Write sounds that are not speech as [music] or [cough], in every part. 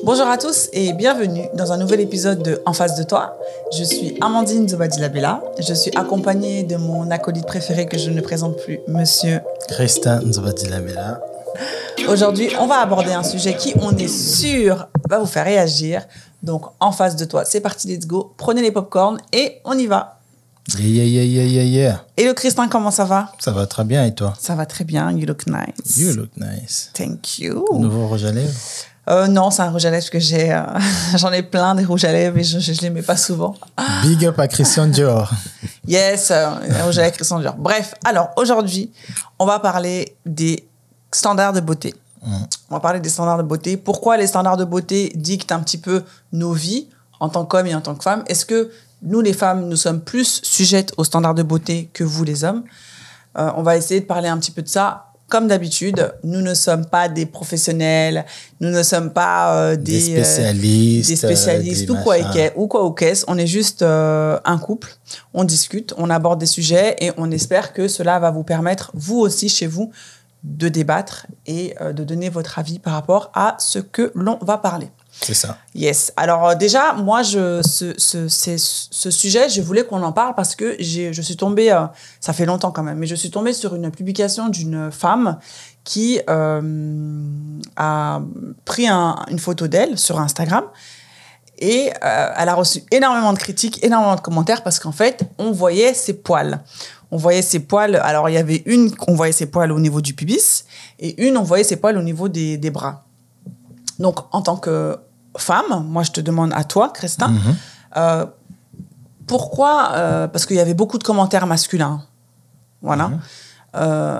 Bonjour à tous et bienvenue dans un nouvel épisode de En face de toi. Je suis Amandine Zobadilabella. Je suis accompagnée de mon acolyte préféré que je ne présente plus, monsieur Christin Zobadilabella. Aujourd'hui, on va aborder un sujet qui, on est sûr, va vous faire réagir. Donc, en face de toi, c'est parti, let's go. Prenez les popcorns et on y va. Yeah, yeah, yeah, yeah, yeah. Hello Christin, comment ça va? Ça va très bien et toi? Ça va très bien, you look nice. You look nice. Thank you. Nouveau rouge à lèvres? Euh, non, c'est un rouge à lèvres que j'ai. euh, [laughs] J'en ai plein des rouges à lèvres et je ne les mets pas souvent. [laughs] Big up à Christian Dior. Yes, euh, un rouge à lèvres Christian Dior. Bref, alors aujourd'hui, on va parler des standards de beauté. On va parler des standards de beauté. Pourquoi les standards de beauté dictent un petit peu nos vies en tant qu'hommes et en tant que femmes? Est-ce que nous, les femmes, nous sommes plus sujettes aux standards de beauté que vous, les hommes? On va essayer de parler un petit peu de ça. Comme d'habitude, nous ne sommes pas des professionnels, nous ne sommes pas euh, des, Des euh, spécialistes. des spécialistes euh, ou des quoi, et ou quoi ou qu'est-ce. On est juste euh, un couple, on discute, on aborde des sujets et on espère que cela va vous permettre, vous aussi chez vous, de débattre et de donner votre avis par rapport à ce que l'on va parler. C'est ça. Yes. Alors euh, déjà, moi, je, ce, ce, sujet, je voulais qu'on en parle parce que je suis tombée, euh, ça fait longtemps quand même, mais je suis tombée sur une publication d'une femme qui euh, a pris un- une photo d'elle sur Instagram et elle a reçu énormément de critiques, énormément de commentaires parce qu'en fait, on voyait ses poils. On voyait ses poils. Alors, il y avait une, on voyait ses poils au niveau du pubis et une, on voyait ses poils au niveau des, des bras. Donc, en tant que femme, moi, je te demande à toi, Christin, Mhm. euh, pourquoi euh, Parce qu'il y avait beaucoup de commentaires masculins. Voilà. Euh,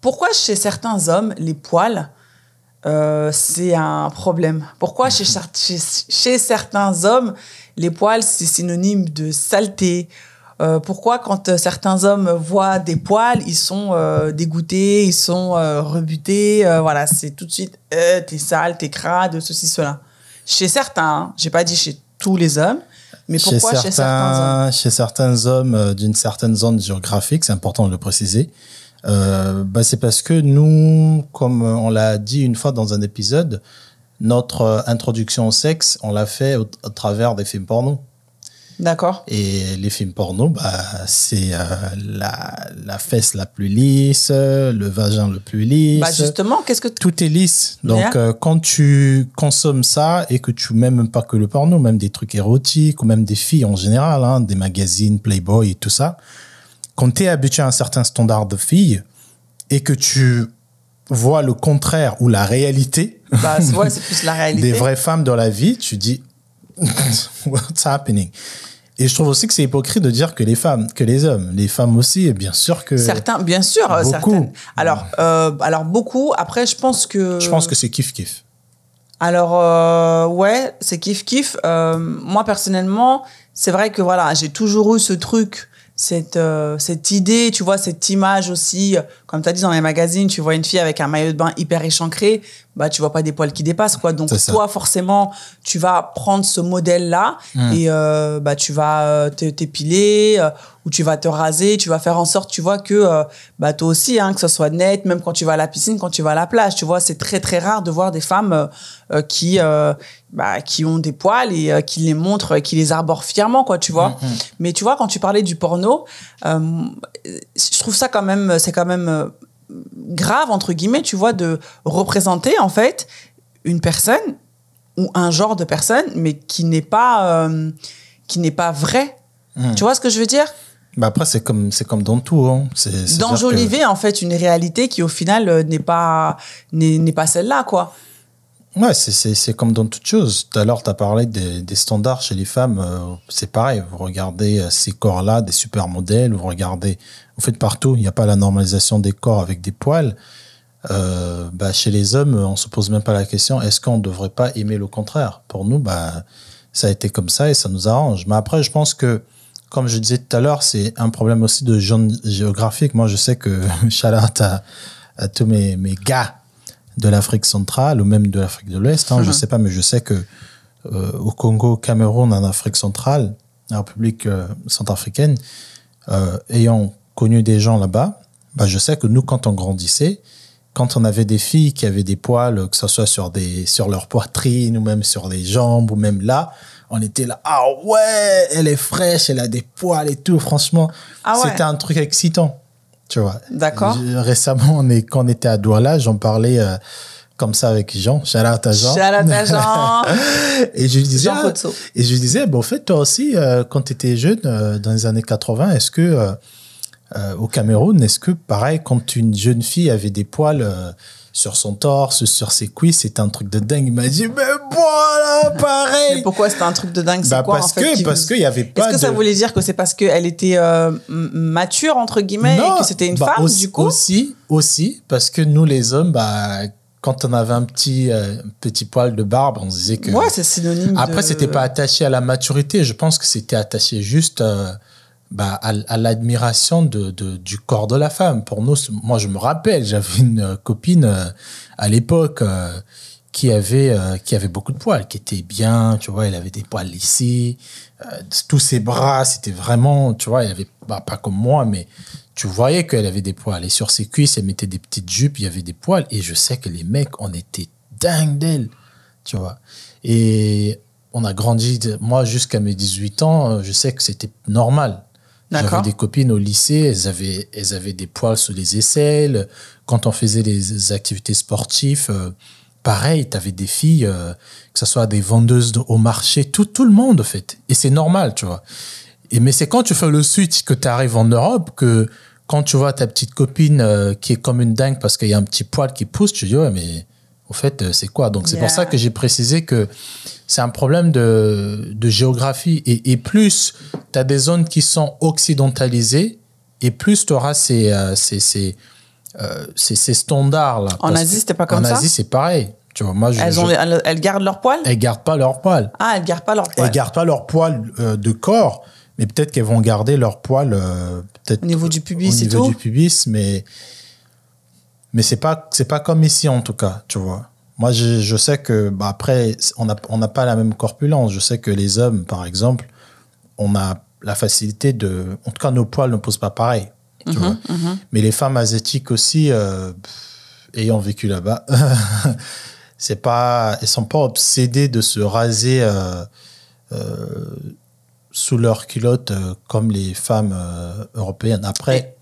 pourquoi chez certains hommes, les poils, c'est un problème? Pourquoi chez, [laughs] cer- chez, chez certains hommes, les poils, c'est synonyme de saleté Euh, pourquoi quand euh, certains hommes voient des poils, ils sont euh, dégoûtés, ils sont rebutés, voilà, c'est tout de suite, t'es sale, t'es crade, ceci, cela. Chez certains, hein, j'ai pas dit chez tous les hommes, mais pourquoi chez certains, hommes? chez certains hommes d'une certaine zone géographique, c'est important de le préciser. Euh, bah, c'est parce que nous, comme on l'a dit une fois dans un épisode, notre introduction au sexe, on l'a fait au, au travers des films porno. D'accord Et les films porno, bah, c'est euh, la, la fesse la plus lisse, le vagin le plus lisse. Bah justement, qu'est-ce que tout est lisse. Donc, Yeah. euh, quand tu consommes ça et que tu même pas que le porno, même des trucs érotiques ou même des filles en général, hein, des magazines, Playboy et tout ça, quand tu es habitué à un certain standard de filles et que tu vois le contraire ou la réalité bah, c'est- [laughs] ouais, c'est plus la réalité. des vraies femmes dans la vie, tu dis [laughs] what's happening? Et je trouve aussi que c'est hypocrite de dire que les femmes, que les hommes, les femmes aussi, et bien sûr que Certains, bien sûr, euh, Beaucoup. certaines. Alors, euh, alors beaucoup. Après, je pense que. je pense que c'est kiff kiff. Alors, euh, ouais, c'est kiff kiff. Euh, moi, personnellement, c'est vrai que voilà, j'ai toujours eu ce truc, cette, cette idée, tu vois, cette image aussi. Comme tu as dit dans les magazines, tu vois une fille avec un maillot de bain hyper échancré, bah, tu vois pas des poils qui dépassent, quoi. Donc, toi, forcément, tu vas prendre ce modèle-là Mm. et euh, bah, tu vas euh, t'épiler euh, ou tu vas te raser, tu vas faire en sorte, tu vois, que euh, bah, toi aussi, hein, que ce soit net, même quand tu vas à la piscine, quand tu vas à la plage, tu vois, c'est très, très rare de voir des femmes qui, bah, qui ont des poils et euh, qui les montrent, qui les arborent fièrement, quoi, tu vois. Mais tu vois, quand tu parlais du porno, euh, je trouve ça quand même, c'est quand même euh, grave, entre guillemets, tu vois, de représenter, en fait, une personne ou un genre de personne, mais qui n'est pas, euh, qui n'est pas vrai. Tu vois ce que je veux dire? Bah après, c'est comme, c'est comme dans tout. Hein. C'est- que- D'enjoliver, en fait, une réalité qui, au final, euh, n'est pas, n'est n'est pas celle-là, quoi. Ouais, c'est- c'est c'est comme dans toute chose. Tout à l'heure, tu as parlé des, des standards chez les femmes. euh, c'est pareil. Vous regardez ces corps-là, des supermodèles, vous regardez. Vous faites partout. Il n'y a pas la normalisation des corps avec des poils. Euh, bah, chez les hommes, on se pose même pas la question est-ce qu'on ne devrait pas aimer le contraire? Pour nous, bah, ça a été comme ça et ça nous arrange. Mais après, je pense que, comme je disais tout à l'heure, c'est un problème aussi de zone géographique. Moi, je sais que, out à, à tous mes, mes gars de l'Afrique centrale ou même de l'Afrique de l'Ouest, hein, je sais pas, mais je sais que euh, au Congo, au Cameroun, en Afrique centrale, la République euh, centrafricaine, ayant connu des gens là-bas, bah, je sais que nous, quand on grandissait, quand on avait des filles qui avaient des poils, que ce soit sur, des, sur leur poitrine ou même sur les jambes ou même là, on était là, ah ouais, elle est fraîche, elle a des poils et tout. Franchement, Ah ouais. c'était un truc excitant. Tu vois. D'accord. Récemment, on est, quand on était à Douala, j'en parlais euh, comme ça avec Jean. Out à Jean. À Jean. [laughs] et je lui disais, Jean et je lui disais, bon, en fait, toi aussi, euh, quand tu étais jeune, euh, dans les années 80, est-ce que euh, au Cameroun, est-ce que pareil, quand une jeune fille avait des poils euh, sur son torse, sur ses cuisses, c'était un truc de dingue. Il m'a dit, mais voilà, Mais pareil. pourquoi c'était un truc de dingue? C'est Bah, quoi parce en fait que parce vous- qu'il y avait pas Est-ce que ça voulait dire que c'est parce qu'elle était euh, mature entre guillemets et que c'était une bah, femme aussi, du coup? aussi, aussi, parce que nous les hommes, bah, quand on avait un petit euh, petit poil de barbe, on se disait que. Ouais, c'est synonyme. Après, de... c'était pas attaché à la maturité. Je pense que c'était attaché juste euh, bah, à, l'admiration de, du corps de la femme. Pour nous, moi, je me rappelle, j'avais une euh, copine euh, à l'époque euh, qui avait qui avait beaucoup de poils, qui était bien, tu vois, elle avait des poils euh, tous ses bras, c'était vraiment, tu vois, elle avait bah, pas comme moi, mais tu voyais qu'elle avait des poils. Et sur ses cuisses, elle mettait des petites jupes, il y avait des poils. Et je sais que les mecs, on était dingue d'elle, tu vois. Et on a grandi, moi jusqu'à mes 18 ans, je sais que c'était normal. J'avais des copines au lycée, elles avaient, elles avaient des poils sous les aisselles. Quand on faisait des activités sportives, euh, pareil, tu avais des filles, euh, que ce soit des vendeuses de- au marché, tout, tout le monde, en fait. Et c'est normal, tu vois. Et, mais c'est quand tu fais le switch que tu arrives en Europe que quand tu vois ta petite copine euh, qui est comme une dingue parce qu'il y a un petit poil qui pousse, tu dis, ouais, mais au fait, c'est quoi? Donc c'est pour ça que j'ai précisé que c'est un problème de, de géographie. Et, et plus tu as des zones qui sont occidentalisées, et plus tu auras ces, euh, ces, ces, euh, ces, ces standards-là. En Asie, c'était pas comme en ça Asie, c'est pareil. Tu vois, moi, je, elles, je- ont, elles, elles gardent leur poil? Elles gardent pas leur poil. Ah, elles gardent pas leur poil. Elles gardent pas leur poil euh, de corps, mais peut-être qu'elles vont garder leur poil peut-être Au niveau du pubis au et niveau tout du pubis, mais mais c'est pas c'est pas comme ici en tout cas, tu vois. Moi, je, je sais que bah, après on n'a on pas la même corpulence. Je sais que les hommes, par exemple, on a la facilité de, en tout cas, nos poils ne posent pas pareil, Mhm, vois. Mais les femmes asiatiques aussi, euh, ayant vécu là-bas, [laughs] c'est pas, elles sont pas obsédées de se raser euh, euh, sous leur culotte comme les femmes européennes. Après,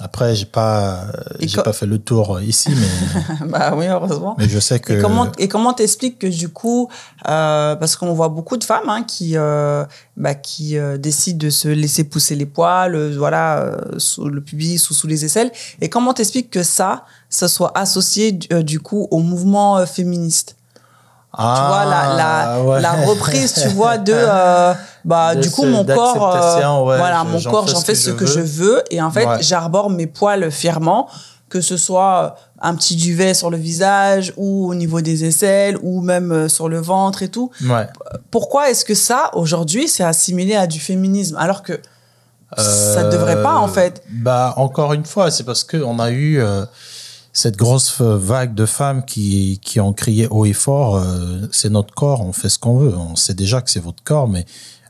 après, j'ai pas, j'ai pas fait le tour ici, mais, [laughs] bah oui, heureusement. mais je sais que. Et comment et comment t'expliques que du coup, euh, parce qu'on voit beaucoup de femmes hein, qui euh, bah, qui euh, décident de se laisser pousser les poils, voilà, sous le pubis ou sous les aisselles. Et comment t'expliques que ça, ça soit associé du coup au mouvement euh, Tu vois la la, Ah, ouais. la reprise, tu vois de [laughs] euh, bah De du coup ce- mon corps, euh, ouais, voilà je- mon j'en corps, fais j'en ce fais que ce je que veux. je veux et en fait Ouais. j'arbore mes poils fièrement que ce soit euh, un petit duvet sur le visage ou au niveau des aisselles ou même sur le ventre et tout. Pourquoi est-ce que ça, aujourd'hui, c'est assimilé à du féminisme alors que ça ne devrait pas en fait? Bah, encore une fois, c'est parce qu'on a eu cette grosse vague de femmes qui, qui ont crié haut et fort euh, c'est notre corps, on fait ce qu'on veut. On sait déjà que c'est votre corps, mais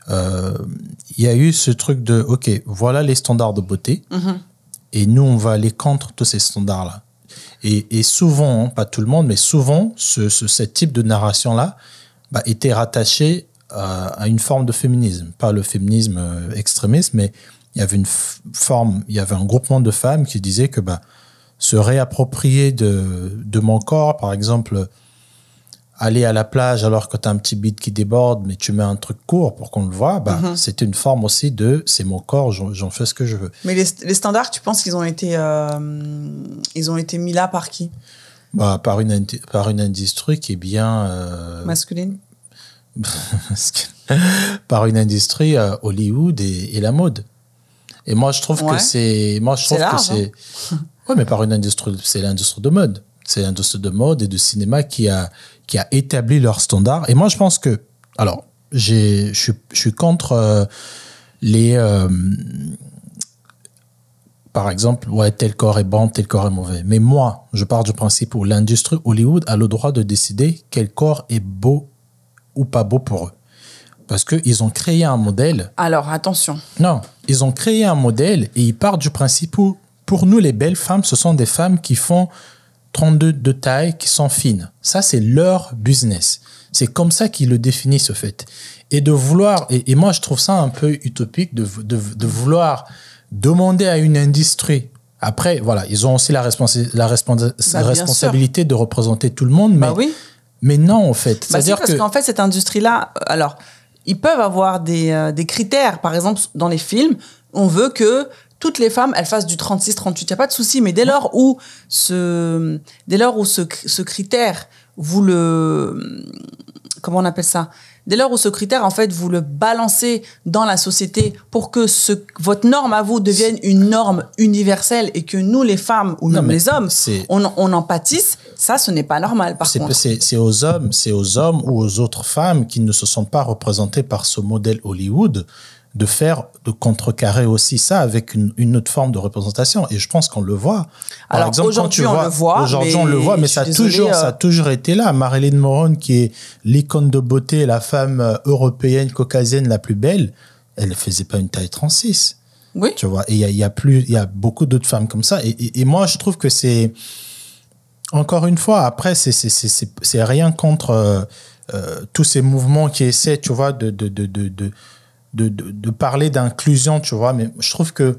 euh, il y a eu ce truc de OK, voilà les standards de beauté, Mhm. et nous, on va aller contre tous ces standards-là. Et, et souvent, hein, pas tout le monde, mais souvent, ce, ce- ce type de narration-là bah, était rattaché à, à une forme de féminisme. Pas le féminisme euh, extrémiste, mais il y avait une forme, il y avait un groupement de femmes qui disaient que bah, se réapproprier de, de mon corps, par exemple, aller à la plage alors que tu as un petit bide qui déborde, mais tu mets un truc court pour qu'on le voit, bah, Mhm. c'était une forme aussi de c'est mon corps, j'en fais ce que je veux. Mais les, les standards, tu penses qu'ils ont été euh, ils ont été mis là par qui? Bah, par, une, par une industrie qui est bien. euh, Masculine? [laughs] Par une industrie euh, Hollywood et, et la mode. Et moi, je trouve Ouais. que c'est. Moi, je C'est trouve que large, hein. [laughs] ouais, mais par une industrie. C'est l'industrie de mode. C'est l'industrie de mode et de cinéma qui a, qui a établi leurs standards. Et moi, je pense que. Alors, j'ai- je suis- je suis contre euh, les. euh, par exemple, ouais, tel corps est bon, tel corps est mauvais. Mais moi, je pars du principe où l'industrie Hollywood a le droit de décider quel corps est beau ou pas beau pour eux. Parce qu'ils ont créé un modèle. Alors attention. Non, ils ont créé un modèle et ils partent du principe où, pour nous, les belles femmes, ce sont des femmes qui font 32 de taille qui sont fines. Ça, c'est leur business. C'est comme ça qu'ils le définissent, ce fait. Et de vouloir, et, et moi, je trouve ça un peu utopique de, de, de vouloir demander à une industrie après, voilà, ils ont aussi la, responsa la responsa Bah, responsabilité de représenter tout le monde, mais, Bah oui. mais non, en fait. Bah si, C'est-à-dire parce que. qu'en fait, cette industrie-là, euh, alors, ils peuvent avoir des, euh, des critères. Par exemple, dans les films, on veut que toutes les femmes, elles fassent du 36-38. Il n'y a pas de souci. Mais dès lors où ce, dès lors où ce, ce critère, vous le, comment on appelle ça? Dès lors où ce critère, en fait, vous le balancez dans la société pour que ce, votre norme à vous devienne une norme universelle et que nous, les femmes ou Non, même les hommes, on, on en pâtisse, ça, ce n'est pas normal, par contre. c'est- aux hommes, c'est aux hommes ou aux autres femmes qui ne se sont pas représentés par ce modèle Hollywood de faire, de contrecarrer aussi ça avec une, une autre forme de représentation. Et je pense qu'on le voit. Par Alors, exemple, quand aujourd'hui, tu on vois, le voit, Aujourd'hui, on le voit, mais ça a, désolée, toujours, euh, ça a toujours été là. Marilyn Monroe, qui est l'icône de beauté, la femme euh, européenne, caucasienne la plus belle, elle ne faisait pas une taille 36. Oui. Tu vois, et il y a, il y a plus, il y a beaucoup d'autres femmes comme ça. Et, et, et moi, je trouve que c'est, encore une fois, après, c'est, rien contre euh, euh, tous ces mouvements qui essaient, tu vois, de, de, de, de, de, de, de- de parler d'inclusion, tu vois. Mais je trouve que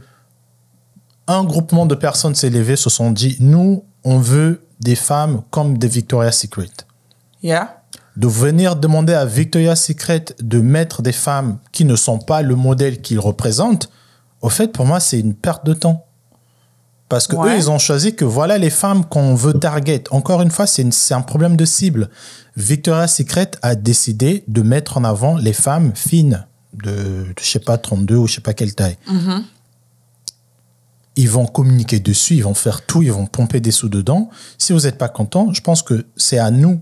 un groupement de personnes s'est levé, se sont dit, nous, on veut des femmes comme des Victoria's Secret Yeah. de venir demander à Victoria's Secret de mettre des femmes qui ne sont pas le modèle qu'ils représentent, au fait, pour moi, c'est une perte de temps. Parce que Ouais. eux, ils ont choisi que voilà les femmes qu'on veut target. Encore une fois, c'est un problème de cible. Victoria's Secret a décidé de mettre en avant les femmes fines de, de, je sais pas, 32 ou je sais pas quelle taille. Ils vont communiquer dessus, ils vont faire tout, ils vont pomper des sous dedans. Si vous n'êtes pas content, je pense que c'est à nous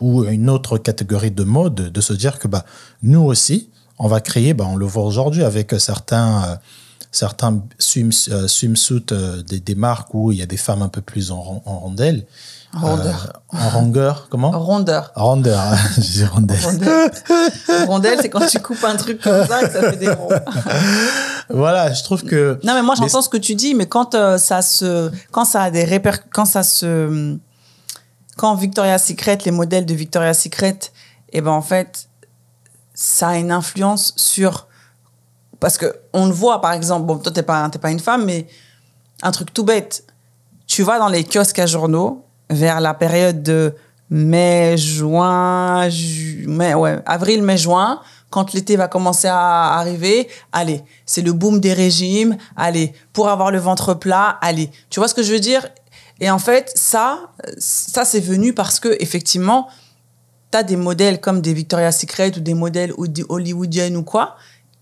ou à une autre catégorie de mode de se dire que bah, nous aussi, on va créer, bah, on le voit aujourd'hui avec certains, euh, certains swim, euh, swimsuits euh, des, des marques où il y a des femmes un peu plus en, en rondelle. Rondeur. Euh, en longueur, comment? Rondeur. Rondeur, [laughs] je dis rondelle. Rondelle, Rondelle, c'est quand tu coupes un truc comme ça et que ça fait des ronds. [laughs] Voilà, je trouve que. Non, mais moi, les- j'entends ce que tu dis, mais quand euh, ça se, quand ça a des réper, quand ça se, quand Victoria's Secret, les modèles de Victoria's Secret, eh ben, en fait, ça a une influence sur, parce que on le voit, par exemple, bon, toi, t'es pas, pas une femme, mais un truc tout bête. Tu vas dans les kiosques à journaux vers la période de mai, juin, ju- mai, ouais, avril, mai, juin, quand l'été va commencer à arriver, allez, c'est le boom des régimes, allez, pour avoir le ventre plat, allez. Tu vois ce que je veux dire? Et en fait, ça, ça c'est venu parce que effectivement, tu des modèles comme des Victoria's Secret ou des modèles hollywoodiennes ou quoi,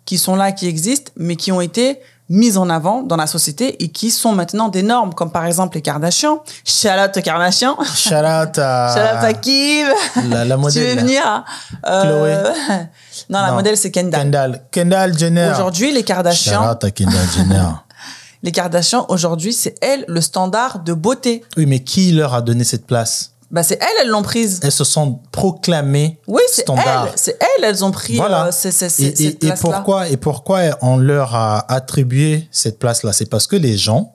qui sont là, qui existent, mais qui ont été mises en avant dans la société et qui sont maintenant des normes, comme par exemple les Kardashians. Shout Kardashians. Shout out à. [laughs] Shout out à Kim. La, la tu modèle. veux venir euh, [laughs] Non, la modèle, c'est Kendall. Kendall. Kendall Jenner. Aujourd'hui, les Shout Kardashians, out à Kendall Jenner. [laughs] les Kardashians, aujourd'hui, c'est elles le standard de beauté. Oui, mais qui leur a donné cette place? Bah, c'est elles, elles l'ont prise. Elles se sont proclamées Oui, c'est standard. elles. C'est elles, elles ont pris Voilà. euh, Et, et- cette et place-là. pourquoi, et pourquoi on leur a attribué cette place-là? C'est parce que les gens,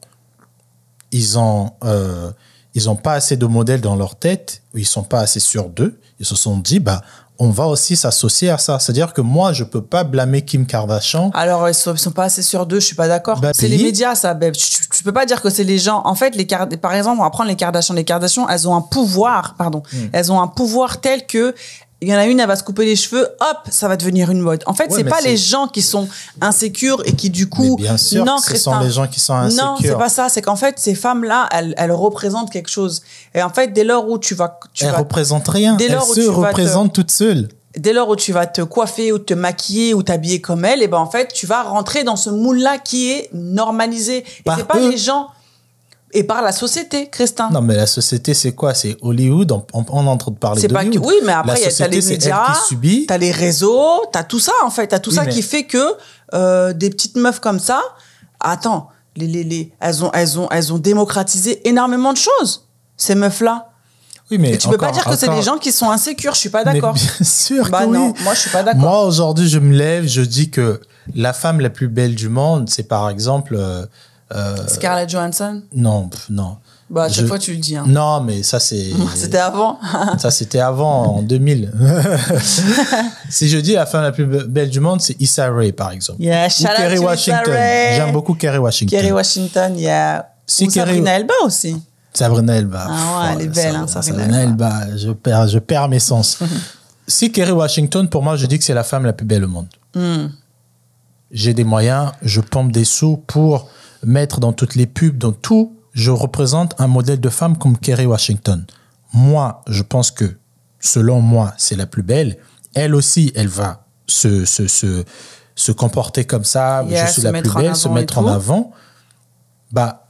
ils ont, euh, ils ont pas assez de modèles dans leur tête, ils sont pas assez sûrs d'eux. Ils se sont dit, bah, on va aussi s'associer à ça. C'est-à-dire que moi, je peux pas blâmer Kim Kardashian. Alors, ils sont, ils sont pas assez sûrs d'eux, je suis pas d'accord. Bah, c'est les médias, ça, Beb. Tu, tu- peux pas dire que c'est les gens. En fait, les par exemple, on va prendre les Kardashians. Les Kardashians, elles ont un pouvoir, pardon. Hmm. Elles ont un pouvoir tel que. Il y en a une, elle va se couper les cheveux, hop, ça va devenir une mode. En fait, Ouais, c'est pas les gens qui sont insécures et qui, du Mais coup. bien sûr, non, ce sont les gens qui sont Non, c'est insécures. pas ça. C'est qu'en fait, ces femmes-là, elles, elles représentent quelque chose. Et en fait, dès lors où tu vas. Tu Elles vas représentent rien. Dès Elles où se tu te- représentent toutes seules. dès lors où tu vas te coiffer ou te maquiller ou t'habiller comme elle, et ben en fait, tu vas rentrer dans ce moule-là qui est normalisé. Et c'est pas eux. les gens et par la société, Christin. Non, mais la société, c'est quoi? C'est Hollywood? On, on, on est en train de parler C'est pas que, oui, mais après, t'as les médias, t'as les réseaux, t'as tout ça, en fait. T'as tout Oui, ça mais- qui fait que euh, des petites meufs comme ça, attends, les, les, les, elles, ont, elles, ont, elles ont démocratisé énormément de choses, ces meufs-là. Oui, mais Et tu peux pas encore- dire que c'est encore- des gens qui sont insécures, je suis pas d'accord. bien [laughs] sûr Bah que non, oui. moi, je suis pas d'accord. Moi, aujourd'hui, je me lève, je dis que la femme la plus belle du monde, c'est par exemple. euh, Scarlett Johansson? Non, pff, non. Bah, à chaque Je- fois, tu le dis. Hein. Non, mais ça, c'est. [laughs] C'était avant. [laughs] Ça, c'était avant, en [laughs] 2000. si je dis la femme la plus be- belle du monde, c'est Issa Rae, par exemple. Yeah, Ou Kerry Washington. J'aime beaucoup Kerry Washington. Kerry Washington, il y a. Si Ou Kerry- Sabrina Elba aussi. Sabrina Elba. Ah ouais, elle est belle, hein, Sabrina, Sabrina Elba. Je perds, je perds mes sens. si Kerry Washington, pour moi, je dis que c'est la femme la plus belle au monde. Hmm. J'ai des moyens, je pompe des sous pour mettre dans toutes les pubs, dans tout. Je représente un modèle de femme comme Kerry Washington. Moi, je pense que, selon moi, c'est la plus belle. Elle aussi, elle va se, se, se, se comporter comme ça. Yeah, je suis la plus belle, se mettre en avant. Bah,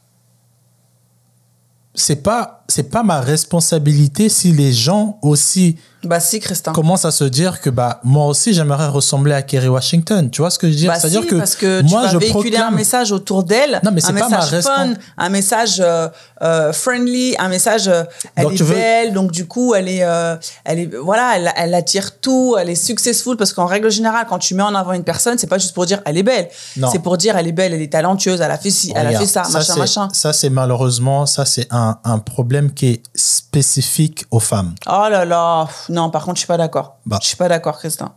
c'est pas, c'est pas ma responsabilité si les gens aussi Bah, si, Christin. commencent à se dire que bah moi aussi j'aimerais ressembler à Kerry Washington. Tu vois ce que je veux dire? Bah C'est-à-dire si, que, parce que moi tu vas je véhiculer un proclame message autour d'elle, c'est un pas ma message fun, respons- un message euh, euh, friendly, un message euh, elle Donc, est veux- belle, donc du coup elle est, euh, elle est, voilà, elle, elle attire tout, elle est successful parce qu'en règle générale quand tu mets en avant une personne, c'est pas juste pour dire elle est belle, c'est pour dire elle est belle, elle est talentueuse, elle a fait ci, elle a fait ça, machin, c'est- machin. Ça c'est malheureusement ça c'est un, un problème qui est spécifique aux femmes. Oh là là, non, par contre je suis pas d'accord. Bah. je suis pas d'accord, Christin.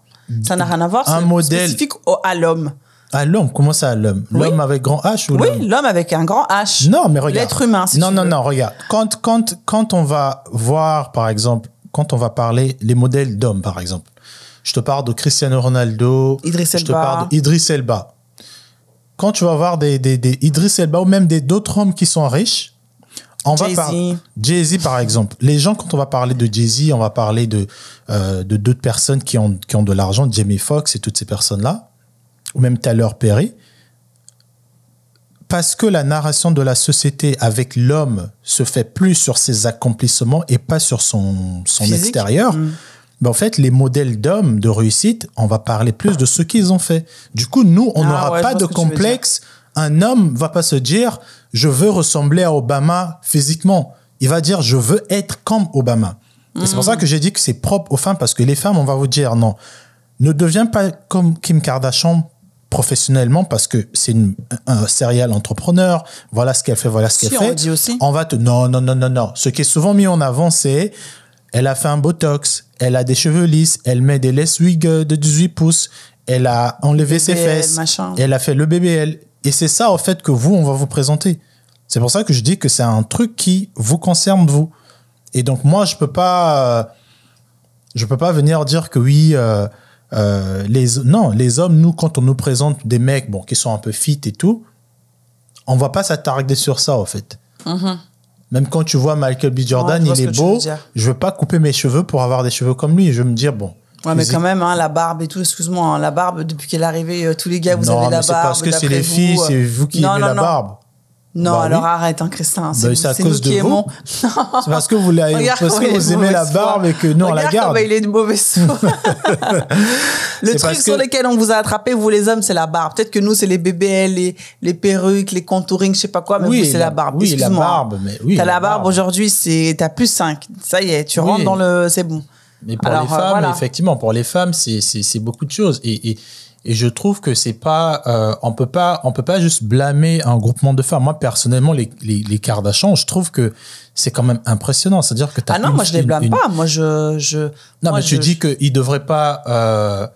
Ça n'a rien à voir. Un modèle- spécifique au- à l'homme. À l'homme, comment ça à l'homme? Oui. L'homme avec grand H ou Oui, l'homme? avec un grand H. Non, mais regarde. L'être humain, si non, tu non, veux. non, regarde. Quand, quand, quand on va voir, par exemple, quand on va parler les modèles d'hommes, par exemple, je te parle de Cristiano Ronaldo, Idriss je te Elba. parle d'Idriss Elba. Quand tu vas voir des, des, des Idriss Elba ou même des d'autres hommes qui sont riches, on va Jay-Z. parler Jay-Z par exemple. Les gens quand on va parler de Jay-Z, on va parler de euh, de d'autres personnes qui ont qui ont de l'argent, Jamie Foxx et toutes ces personnes là, ou même Tyler Perry parce que la narration de la société avec l'homme se fait plus sur ses accomplissements et pas sur son, son Physique. extérieur, Mm. ben en fait, les modèles d'hommes de réussite, on va parler plus de ce qu'ils ont fait. Du coup, nous, on Ah n'aura ouais, pas de complexe. Un homme va pas se dire, je veux ressembler à Obama physiquement. Il va dire, je veux être comme Obama. Et c'est pour Mm. ça que j'ai dit que c'est propre aux femmes, parce que les femmes, on va vous dire, non, ne deviens pas comme Kim Kardashian professionnellement parce que c'est une- un serial entrepreneur. Voilà ce qu'elle fait, voilà ce Si, qu'elle on fait. dit aussi. On va te non non non non non. Ce qui est souvent mis en avant, c'est elle a fait un botox, elle a des cheveux lisses, elle met des lace wigs de 18 pouces, elle a enlevé ses fesses, machin. elle a fait le BBL. Et c'est ça en fait que vous on va vous présenter. C'est pour ça que je dis que c'est un truc qui vous concerne vous. Et donc moi je peux pas euh, je peux pas venir dire que oui euh, euh, les non les hommes nous quand on nous présente des mecs bon qui sont un peu fit et tout on va pas s'attarder sur ça en fait même quand tu vois Michael B Jordan. Ouais, il est beau je veux pas couper mes cheveux pour avoir des cheveux comme lui je veux me dire bon Ouais, mais quand même, hein, la barbe et tout, excuse-moi, hein, la barbe, depuis qu'elle est arrivée, euh, tous les gars, vous non avez la c'est barbe. parce que c'est les filles euh. c'est vous qui Non, aimez non, la non. barbe Non, Bah oui. alors arrête, hein, Christin. C'est Bah, c'est à c'est cause nous qui de vous. aimons. c'est parce que vous, [laughs] la- Regarde parce que vous aimez la mauvaise foi. barbe et que nous on la Regarde garde comment il est de mauvaise foi. [laughs] Le truc sur que- lequel on vous a attrapé, vous les hommes, c'est la barbe. Peut-être que nous, c'est les BBL, les, les perruques, les contouring, je sais pas quoi, mais c'est la, barbe. oui la Excuse-moi. barbe mais oui T'as la barbe aujourd'hui, c'est t'as plus 5. Ça y est, tu Oui. rentres dans le. C'est bon. Mais pour Alors, les euh, femmes, voilà. effectivement, pour les femmes, c'est beaucoup de choses. Et, et, et je trouve que c'est pas, euh, on peut pas, on peut pas juste blâmer un groupement de femmes. Moi, personnellement, les les, les Kardashians, je trouve que c'est quand même impressionnant. C'est-à-dire que t'as Ah non, une- moi, je les blâme une- pas. Moi, je. je Non, moi, mais tu je- dis qu'ils devraient pas, euh,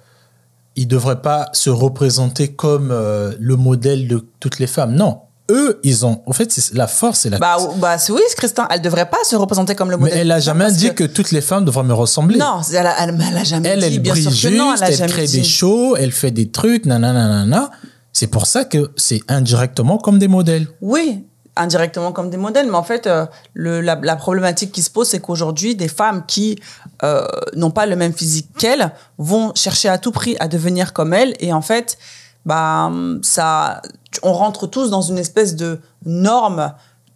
ils devraient pas se représenter comme euh, le modèle de toutes les femmes. Non, eux, ils ont. En fait, c'est la force, c'est la. Bah, bah oui, Christin, elle devrait pas se représenter comme le mais modèle. elle a jamais dit que... toutes les femmes devraient me ressembler. Non, elle a, elle, elle a jamais Elle, dit. elle bien brille sûr juste, que non, elle a elle jamais crée dit. des shows, elle fait des trucs, nanana, nanana. C'est pour ça que c'est indirectement comme des modèles. Oui, indirectement comme des modèles, mais en fait, euh, le, la, la problématique qui se pose, c'est qu'aujourd'hui, des femmes qui euh, n'ont pas le même physique qu'elles vont chercher à tout prix à devenir comme elles, et en fait, bah, ça, on rentre tous dans une espèce de norme.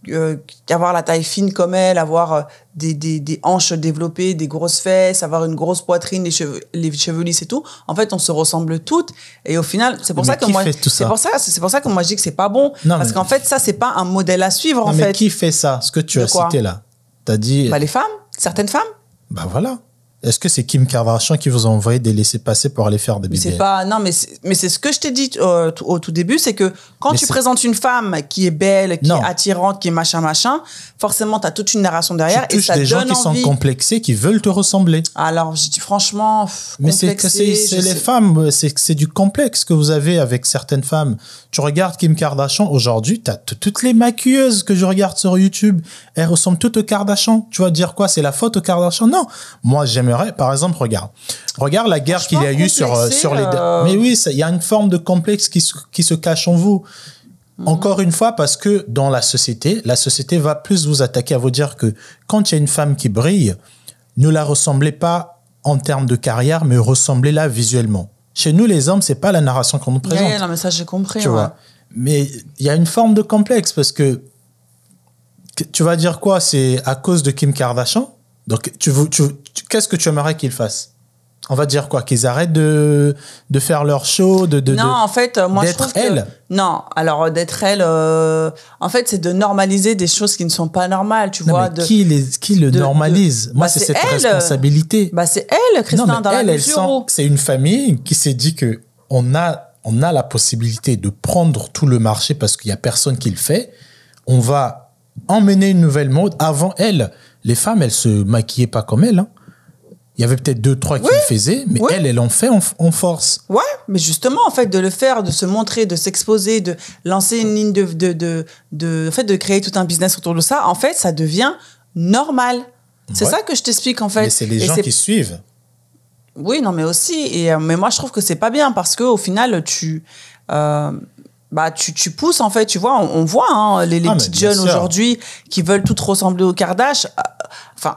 euh, avoir la taille fine comme elle, avoir euh, des, des, des hanches développées, des grosses fesses, avoir une grosse poitrine, les cheveux, les cheveux lisses et tout. En fait, on se ressemble toutes. Et au final, c'est pour ça que moi, c'est pour ça, c'est pour ça que moi je dis que c'est pas bon. Non, parce mais- qu'en fait, ça, c'est pas un modèle à suivre, en mais fait. qui fait ça? Ce que tu De as cité là. Tu as dit. Bah, les femmes, certaines femmes. Bah voilà. Est-ce que c'est Kim Kardashian qui vous a envoyé des laissés-passer pour aller faire des BBL c'est pas non mais c'est- mais c'est ce que je t'ai dit euh, au tout début c'est que quand Mais tu présentes une femme qui est belle qui Non. est attirante qui est machin machin forcément tu as toute une narration derrière Tu et ça des gens qui envie sont complexés, qui veulent te ressembler. alors je dis franchement Mais c'est les femmes, c'est c'est du complexe que vous avez avec certaines femmes. Tu regardes Kim Kardashian aujourd'hui, t'as toutes les maquilleuses que je regarde sur YouTube, elles ressemblent toutes aux Kardashian. Tu vas dire quoi C'est la faute aux Kardashian? Non. Moi, j'aimerais, par exemple, regarde, regarde la guerre qu'il y a eu sur euh, sur les. euh, Mais oui, il y a une forme de complexe qui se, qui se cache en vous. Mhm. Encore une fois, parce que dans la société, la société va plus vous attaquer à vous dire que quand il y a une femme qui brille, ne la ressemblez pas en termes de carrière, mais ressemblez-la visuellement. Chez nous, les hommes, c'est pas la narration qu'on nous présente. yeah, non mais ça j'ai compris tu ouais. vois. Mais il y a une forme de complexe parce que tu vas dire quoi? C'est à cause de Kim Kardashian? Donc, tu, veux- tu, tu- qu'est-ce que tu aimerais qu'ils fassent On va dire quoi Qu'ils arrêtent de, de faire leur show, de, de, non, de- en fait, euh, moi je trouve que elle. non. Alors euh, d'être elle, euh, en fait, c'est de normaliser des choses qui ne sont pas normales, tu Non, vois. mais de- qui, les, qui le normalise Moi, Bah, c'est cette elle. responsabilité. Bah c'est elle, Christin, non, dans elle, la elle c'est une famille qui s'est dit que on a, on a la possibilité de prendre tout le marché parce qu'il y a personne qui le fait. On va emmener une nouvelle mode. Avant elle, les femmes, elles se maquillaient pas comme elle. hein. Il y avait peut-être deux, trois qui le faisaient, mais Oui. elle, elle en fait en, en force. Ouais, mais justement, en fait, de le faire, de se montrer, de s'exposer, de lancer une ligne de, de, de, de, en fait, de créer tout un business autour de ça, en fait, ça devient normal. C'est Ouais. ça que je t'explique, en fait. Mais c'est les Et gens qui suivent. Oui, non, mais aussi. Et, euh, mais moi, je trouve que c'est pas bien parce que au final, tu. euh, bah, tu, tu pousses, en fait, tu vois, on, on voit hein, les, les Ah, petites jeunes aujourd'hui qui veulent toutes ressembler aux Kardashian. Euh, Enfin,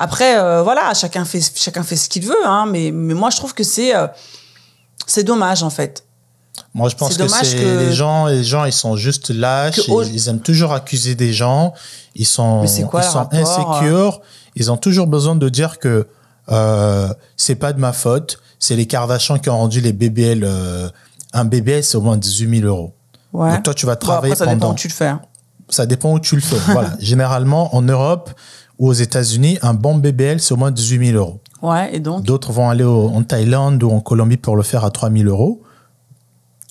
après, euh, voilà, chacun fait, chacun fait ce qu'il veut, hein, mais, mais moi, je trouve que c'est euh, c'est dommage, en fait. Moi, je pense que les gens, les gens, ils sont juste lâches. Que Ils, ils aiment toujours accuser des gens. Ils sont, quoi ils sont rapport, insécures. Ils ont toujours besoin de dire que euh, c'est pas de ma faute. C'est les Kardashians qui ont rendu les BBL. euh, un BBL, c'est au moins 18 000 euros. Ouais. Donc toi, tu vas Bon, travailler après, ça dépend pendant. où tu le fais. hein. Ça dépend où tu le fais. voilà. [laughs] Généralement, en Europe ou aux États-Unis, un bon BBL, c'est au moins 18 000 euros. Ouais, et donc? D'autres vont aller au- en Thaïlande ou en Colombie pour le faire à 3000 euros.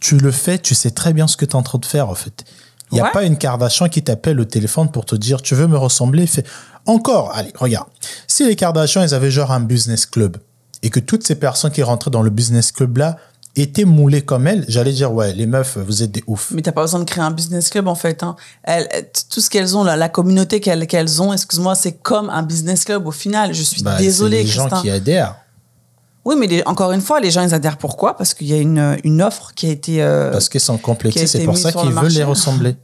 Tu le fais, tu sais très bien ce que tu es en train de faire, en fait. Il n'y a Ouais. pas une Kardashian qui t'appelle au téléphone pour te dire tu veux me ressembler? Fais... Encore, allez, regarde. Si les Kardashians, ils avaient genre un business club et que toutes ces personnes qui rentraient dans le business club-là étaient moulées comme elles, j'allais dire ouais, les meufs, vous êtes des ouf. Mais t'as pas besoin de créer un business club en fait. Hein. Elles, tout ce qu'elles ont, là, la communauté qu'elles ont, excuse-moi, c'est comme un business club au final. Je suis Bah, désolée, les gens qui adhèrent. Oui, mais les- encore une fois, les gens ils adhèrent pourquoi? Parce qu'il y a une, une offre qui a été. euh, Parce qu'ils sont complexés, c'est pour ça qu'ils le veulent les ressembler.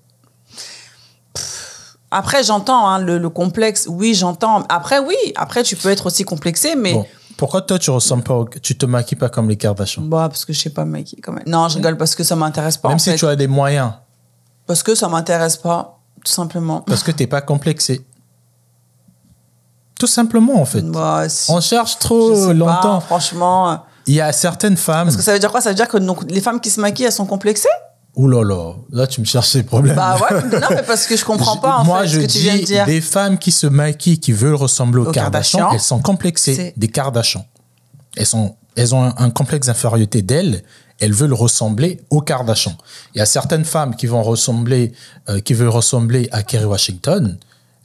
Après, j'entends hein, le, le complexe. Oui, j'entends. Après, oui. Après, tu peux être aussi complexé, mais. Bon, pourquoi toi tu ressembles pas, au- tu te maquilles pas comme les Kardashians? Bah, parce que je sais pas, mec, quand même. Non, je rigole parce que ça m'intéresse pas. Même en si fait. tu as des moyens, Parce que ça m'intéresse pas, tout simplement. parce que t'es pas complexé. Tout simplement, en fait. Bah, si- On cherche trop sais pas, longtemps. franchement. Il y a certaines femmes. Parce que ça veut dire quoi? Ça veut dire que donc, les femmes qui se maquillent, elles sont complexées? Ouh là là, là tu me cherches des problèmes. Bah ouais, non, mais parce que je comprends pas en Moi, fait je ce que tu dis viens de dire. des femmes qui se maquillent, qui veulent ressembler aux, Kardashians. elles sont complexées, des Kardashians. Elles, sont, elles ont un, un complexe d'infériorité d'elles, elles veulent ressembler aux Kardashians. Il y a certaines femmes qui vont ressembler, euh, qui veulent ressembler à Kerry Washington,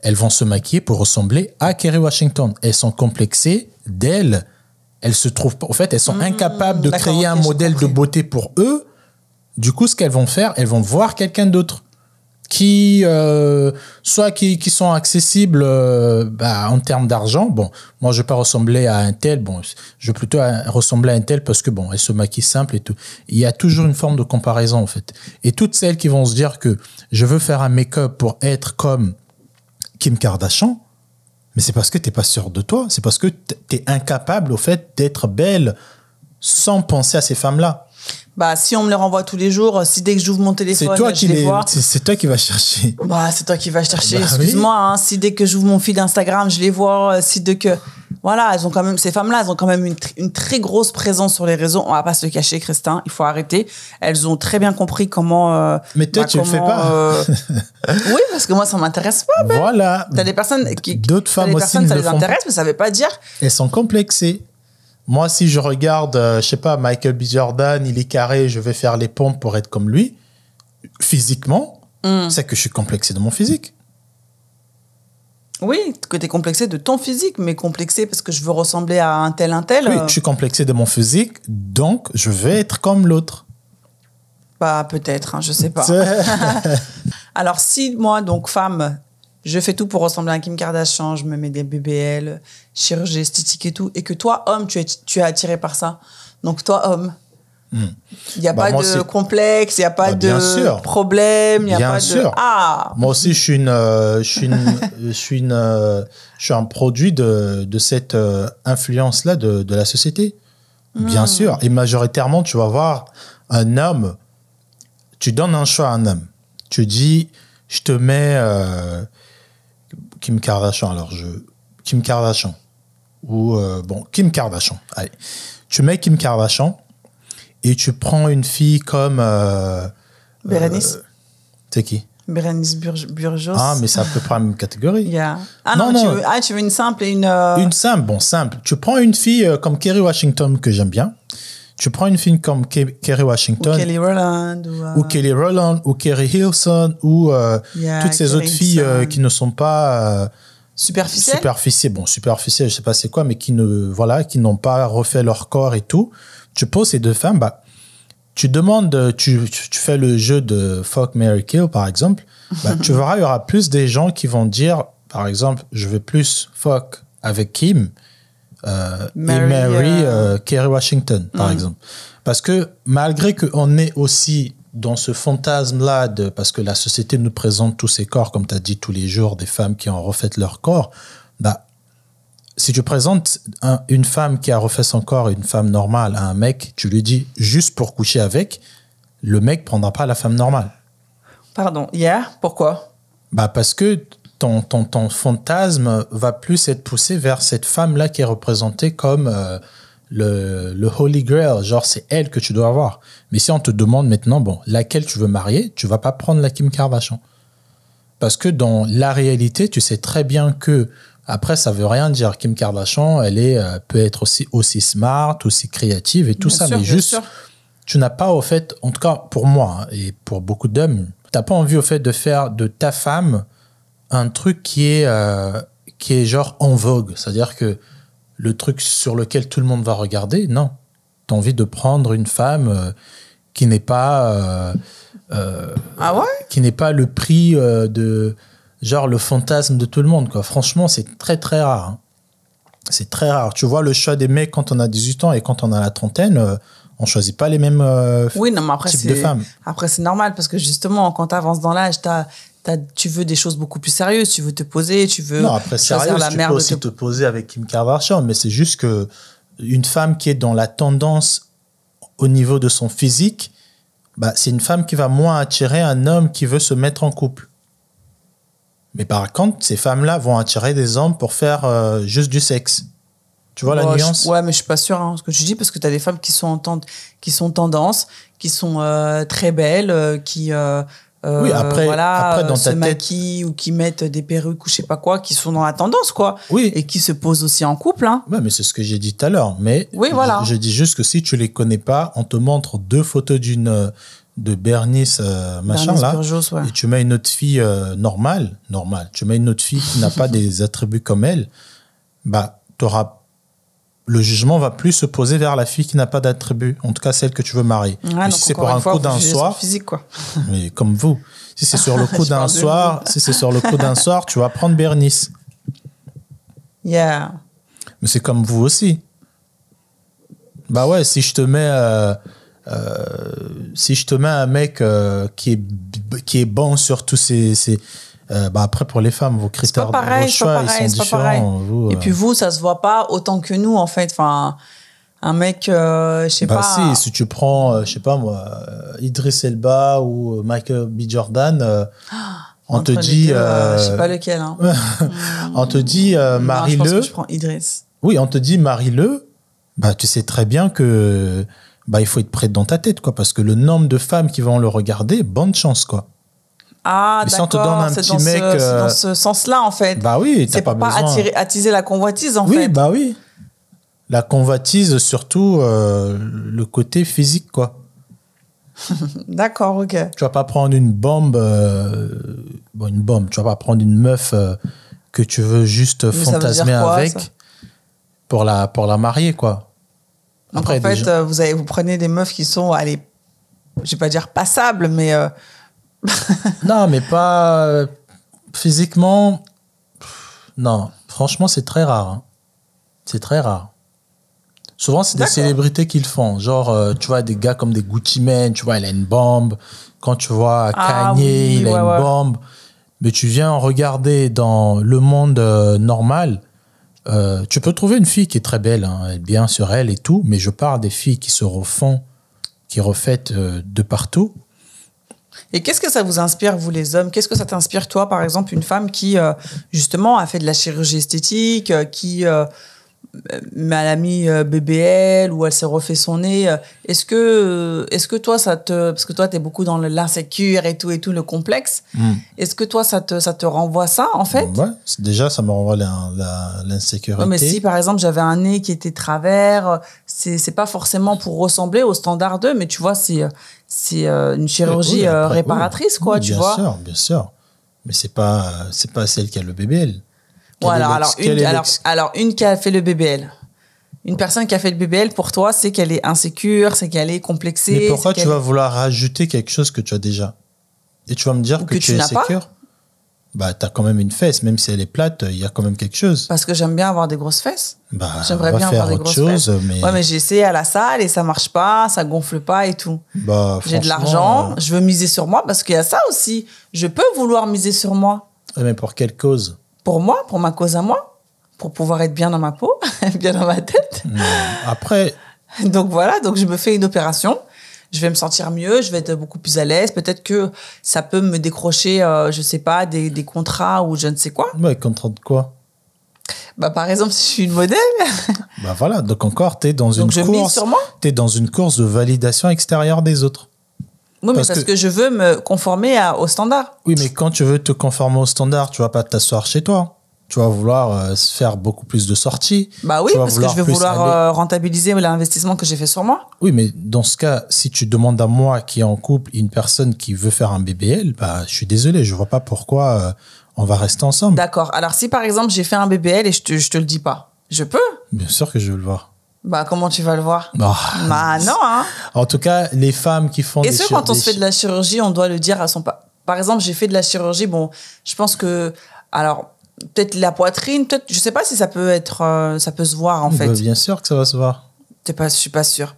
elles vont se maquiller pour ressembler à Kerry Washington. Elles sont complexées d'elles. Elles se trouvent pas. En fait, elles sont incapables de créer un modèle de beauté pour eux. Du coup, ce qu'elles vont faire, elles vont voir quelqu'un d'autre qui euh, soit qui, sont accessibles euh, bah, en termes d'argent. Bon, moi je vais pas ressembler à un tel. Bon, je vais plutôt ressembler à un tel parce que bon, elle se maquille simple et tout. Il y a toujours une forme de comparaison en fait. Et toutes celles qui vont se dire que je veux faire un make-up pour être comme Kim Kardashian, mais c'est parce que t'es pas sûr de toi. C'est parce que t- t'es incapable au fait d'être belle sans penser à ces femmes-là. Bah si on me les renvoie tous les jours, si dès que j'ouvre mon C'est téléphone, toi je qui les vois. c'est c'est toi qui vas chercher. Bah c'est toi qui vas chercher. Bah oui. Excuse-moi, hein, si dès que j'ouvre mon feed Instagram, je les vois, euh, si dès que Voilà, elles ont quand même, ces femmes-là, elles ont quand même une, tr- une très grosse présence sur les réseaux. On va pas se le cacher, Christin. Il faut arrêter. Elles ont très bien compris comment. euh, Mais toi, tu le fais comment, pas. euh, [laughs] oui, parce que moi, ça m'intéresse pas. Ben. Voilà. T'as des personnes qui. D'autres femmes des aussi personnes, ça le les font pas. intéresse, mais ça veut pas dire. Elles sont complexées. Moi, si je regarde, euh, je sais pas, Michael B. Jordan, il est carré, je vais faire les pompes pour être comme lui, physiquement, Hmm. c'est que je suis complexé de mon physique. Oui, que t'es complexé de ton physique, mais complexé parce que je veux ressembler à un tel, un tel. Oui, je suis complexé de mon physique, donc je vais être comme l'autre. Bah, peut-être, hein, je sais pas. [laughs] [laughs] Alors, si moi, donc femme, je fais tout pour ressembler à Kim Kardashian, je me mets des BBL, chirurgie esthétique et tout, et que toi, homme, tu es, tu es attiré par ça. Donc, toi, homme, il n'y a Bah, pas moi, de complexe, il n'y a pas Bah, de problème, il n'y a pas sûr. de. Ah Moi aussi, je suis une, euh, je suis une, [laughs] je suis une, euh, je suis un produit de, de cette euh, influence-là de, de la société. Bien sûr. Et majoritairement, tu vas voir un homme, tu donnes un choix à un homme. Tu dis, je te mets euh, Kim Kardashian. Alors, je, Kim Kardashian. Ou, euh, bon, Kim Kardashian. Allez. Tu mets Kim Kardashian et tu prends une fille comme. euh, Bérénice. euh, c'est qui? Bérénice Burgos. ah, mais c'est à peu près la même catégorie. Ah non, Non, tu veux, ah, tu veux une simple et une. euh, Une simple, bon, simple. Tu prends une fille comme Kerry Washington, que j'aime bien. Tu prends une fille comme Ke- Kerry ou Washington, Kelly Rowland. Ou, ou Kelly Rowland, ou Kerry Hilson, ou toutes ces autres filles qui ne sont pas euh, Superficielle superficielles. Bon, superficielles, je sais pas c'est quoi, mais qui ne, voilà, qui n'ont pas refait leur corps et tout. Tu poses ces deux femmes, bah, tu demandes, tu, tu fais le jeu de Fuck, Mary Kill, par exemple, bah, tu verras, il y aura plus des gens qui vont dire, par exemple, je veux plus fuck avec Kim euh, et Mary, euh, euh, Kerry Washington, par Mm. exemple. Parce que malgré qu'on est aussi dans ce fantasme-là, de, parce que la société nous présente tous ces corps, comme tu as dit tous les jours, des femmes qui ont refait leur corps, bah, si tu présentes un- une femme qui a refait son corps, une femme normale, à un mec, tu lui dis juste pour coucher avec, le mec prendra pas la femme normale. Pardon, hier Pourquoi? Bah parce que ton, ton, ton fantasme va plus être poussé vers cette femme-là qui est représentée comme euh, le, le Holy Grail. Genre, c'est elle que tu dois avoir. Mais si on te demande maintenant, bon, laquelle tu veux marier, tu vas pas prendre la Kim Kardashian. Parce que dans la réalité, tu sais très bien que, après, ça veut rien dire. Kim Kardashian, elle est, euh, peut être aussi, aussi smart, aussi créative et tout Bien ça. sûr, mais juste, sûr. tu n'as pas au fait, en tout cas pour moi hein, et pour beaucoup d'hommes, tu n'as pas envie au fait de faire de ta femme un truc qui est, euh, qui est genre en vogue. C'est-à-dire que le truc sur lequel tout le monde va regarder, non. Tu as envie de prendre une femme euh, qui n'est pas, euh, euh, Ah ouais? qui n'est pas le prix de genre le fantasme de tout le monde. Quoi. Franchement, c'est très très rare. hein. C'est très rare. Tu vois le choix des mecs quand on a 18 ans et quand on a la trentaine, on choisit pas les mêmes euh, Oui, non, mais après, types de c'est femmes. après c'est normal parce que justement, quand tu avances dans l'âge, tu veux des choses beaucoup plus sérieuses. Tu veux te poser, tu veux Non, après, sérieux, la tu mère peux aussi te- te poser avec Kim Kardashian, mais c'est juste que une femme qui est dans la tendance au niveau de son physique, bah, c'est une femme qui va moins attirer un homme qui veut se mettre en couple. Mais par contre, ces femmes-là vont attirer des hommes pour faire euh, juste du sexe. Tu vois la Ouais, je- nuance? Ouais, mais je suis pas sûre hein, ce que tu dis parce que tu as des femmes qui sont en tend- qui sont tendance, qui sont euh, très belles, euh, qui euh, euh, Oui, après- voilà, après, dans ta se tête- maquillent ou qui mettent des perruques ou je sais pas quoi, qui sont dans la tendance quoi, Oui, et qui se posent aussi en couple. Hein. Ouais, mais c'est ce que j'ai dit tout à l'heure. Mais Oui, voilà. je, je dis juste que si tu les connais pas, on te montre deux photos d'une de Bernice machin Bernice là, Burgos, ouais. et tu mets une autre fille normale, normale. Tu mets une autre fille qui n'a pas [laughs] des attributs comme elle, bah t'auras le jugement va plus se poser vers la fille qui n'a pas d'attributs, en tout cas celle que tu veux marier. Ouais, Mais si c'est pour un fois, coup d'un soir, physique quoi. [laughs] mais comme vous, si c'est sur le [laughs] coup d'un soir, si c'est sur le coup d'un soir, tu vas prendre Bernice. [laughs] Yeah. Mais c'est comme vous aussi. Bah ouais, si je te mets, euh, euh, si je te mets un mec euh, qui est qui est bon sur tous ces, ces euh, bah après pour les femmes, vos critères, pas pareil, vos choix, pas pareil, ils sont différents. Vous, Et puis vous, ça se voit pas autant que nous en fait. Enfin, un mec, euh, je sais bah pas. si, si tu prends, euh, je sais pas moi, euh, Idris Elba ou Michael B. Jordan, euh, on te dit, deux, euh, je sais pas lequel. Hein. [laughs] on te dit, euh, Non, je pense que marie-le. je prends Idriss. Oui, on te dit marie-le, bah tu sais très bien que bah il faut être prêt dans ta tête quoi parce que le nombre de femmes qui vont le regarder, bonne chance quoi. Ah, Mais si on te d'accord. donne un petit dans, ce- mec, c'est euh, dans ce sens-là, en fait. Bah oui, t'as c'est pas pas besoin. attirer, attiser la convoitise, en oui, fait. bah oui. La convoitise surtout euh, le côté physique quoi. [laughs] D'accord, ok. Tu vas pas prendre une bombe euh, bon une bombe, tu vas pas prendre une meuf que tu veux juste fantasmer quoi, avec ça pour la pour la marier quoi. Donc, Après, en fait, vous, avez, vous prenez des meufs qui sont, allez, je vais pas dire passables, mais [laughs] Non, mais pas euh, physiquement. pff, Non, franchement, c'est très rare. hein. C'est très rare. Souvent, c'est des D'accord. célébrités qui le font. Genre, euh, tu vois, des gars comme des Gucci Men, tu vois, il a une bombe. Quand tu vois Ah Kanye, oui, il a ouais, une ouais. bombe. Mais tu viens regarder dans le monde euh, normal. euh, tu peux trouver une fille qui est très belle, hein, elle est bien sur elle et tout, mais je parle des filles qui se refont, qui refaitent euh, de partout. Et qu'est-ce que ça vous inspire, vous les hommes? Qu'est-ce que ça t'inspire, toi, par exemple, une femme qui, euh, justement, a fait de la chirurgie esthétique, euh, qui euh, elle a mis euh, BBL ou elle s'est refait son nez euh, Est-ce que, euh, est-ce que toi, ça te... Parce que toi, tu es beaucoup dans l'insécure et tout, et tout, le complexe. Mm. Est-ce que toi, ça te, ça te renvoie ça, en fait? Ouais, déjà, ça me renvoie l'insécurité. Mais si par exemple j'avais un nez qui était travers, euh, c'est c'est pas forcément pour ressembler au standard 2, mais tu vois, c'est euh, c'est euh, une chirurgie Oui, euh, après, réparatrice, quoi, Oui, tu bien vois. sûr, bien sûr. Mais c'est pas, c'est pas celle qui a le BBL. Quel Ouais, est alors, alors, une, est alors, l'ex- alors, une qui a fait le BBL. Une personne qui a fait le BBL, pour toi, c'est qu'elle est insécure, c'est qu'elle est complexée. Mais pourquoi tu qu'elle- vas vouloir rajouter quelque chose que tu as déjà? Et tu vas me dire que, que tu tu es n'as pas? sécure Bah, t'as quand même une fesse, même si elle est plate, il y a quand même quelque chose. Parce que j'aime bien avoir des grosses fesses. Bah, J'aimerais bien faire avoir des grosses chose, fesses. mais Ouais, mais j'ai essayé à la salle et ça marche pas, ça gonfle pas et tout. bah, J'ai de l'argent, euh, je veux miser sur moi parce qu'il y a ça aussi. Je peux vouloir miser sur moi. mais pour quelle cause? Pour moi, pour ma cause à moi, pour pouvoir être bien dans ma peau, [laughs] bien dans ma tête. Non. Après, Donc voilà, donc je me fais une opération. Je vais me sentir mieux, je vais être beaucoup plus à l'aise. Peut-être que ça peut me décrocher, euh, je sais pas, des, des contrats ou je ne sais quoi. ouais, contre de quoi? Bah, par exemple, si je suis une modèle, Bah voilà, donc encore, t'es dans donc je une mise course. sur moi. T'es dans une course de validation extérieure des autres. Oui, mais Parce parce, que- que... je veux me conformer à, au standard. Oui, mais quand tu veux te conformer au standard, tu vas pas t'asseoir chez toi. Tu vas vouloir euh, faire beaucoup plus de sorties. Bah oui, parce que je vais vouloir aller- euh, rentabiliser l'investissement que j'ai fait sur moi. Oui, mais dans ce cas, si tu demandes à moi qui est en couple une personne qui veut faire un BBL, bah, je suis désolé, je vois pas pourquoi euh, on va rester ensemble. D'accord. Alors, si par exemple, j'ai fait un BBL et je te, je te le dis pas, je peux? Bien sûr que je veux le voir. Bah, comment tu vas le voir Bah, Bah, non, hein. En tout cas, les femmes qui font des que chir- quand on se fait de la chirurgie, on doit le dire à son pa- Par exemple, j'ai fait de la chirurgie, bon, je pense que alors peut-être la poitrine, peut-être je sais pas si ça peut être euh, ça peut se voir en Bah, fait. bien sûr que ça va se voir. T'es pas je suis pas sûre.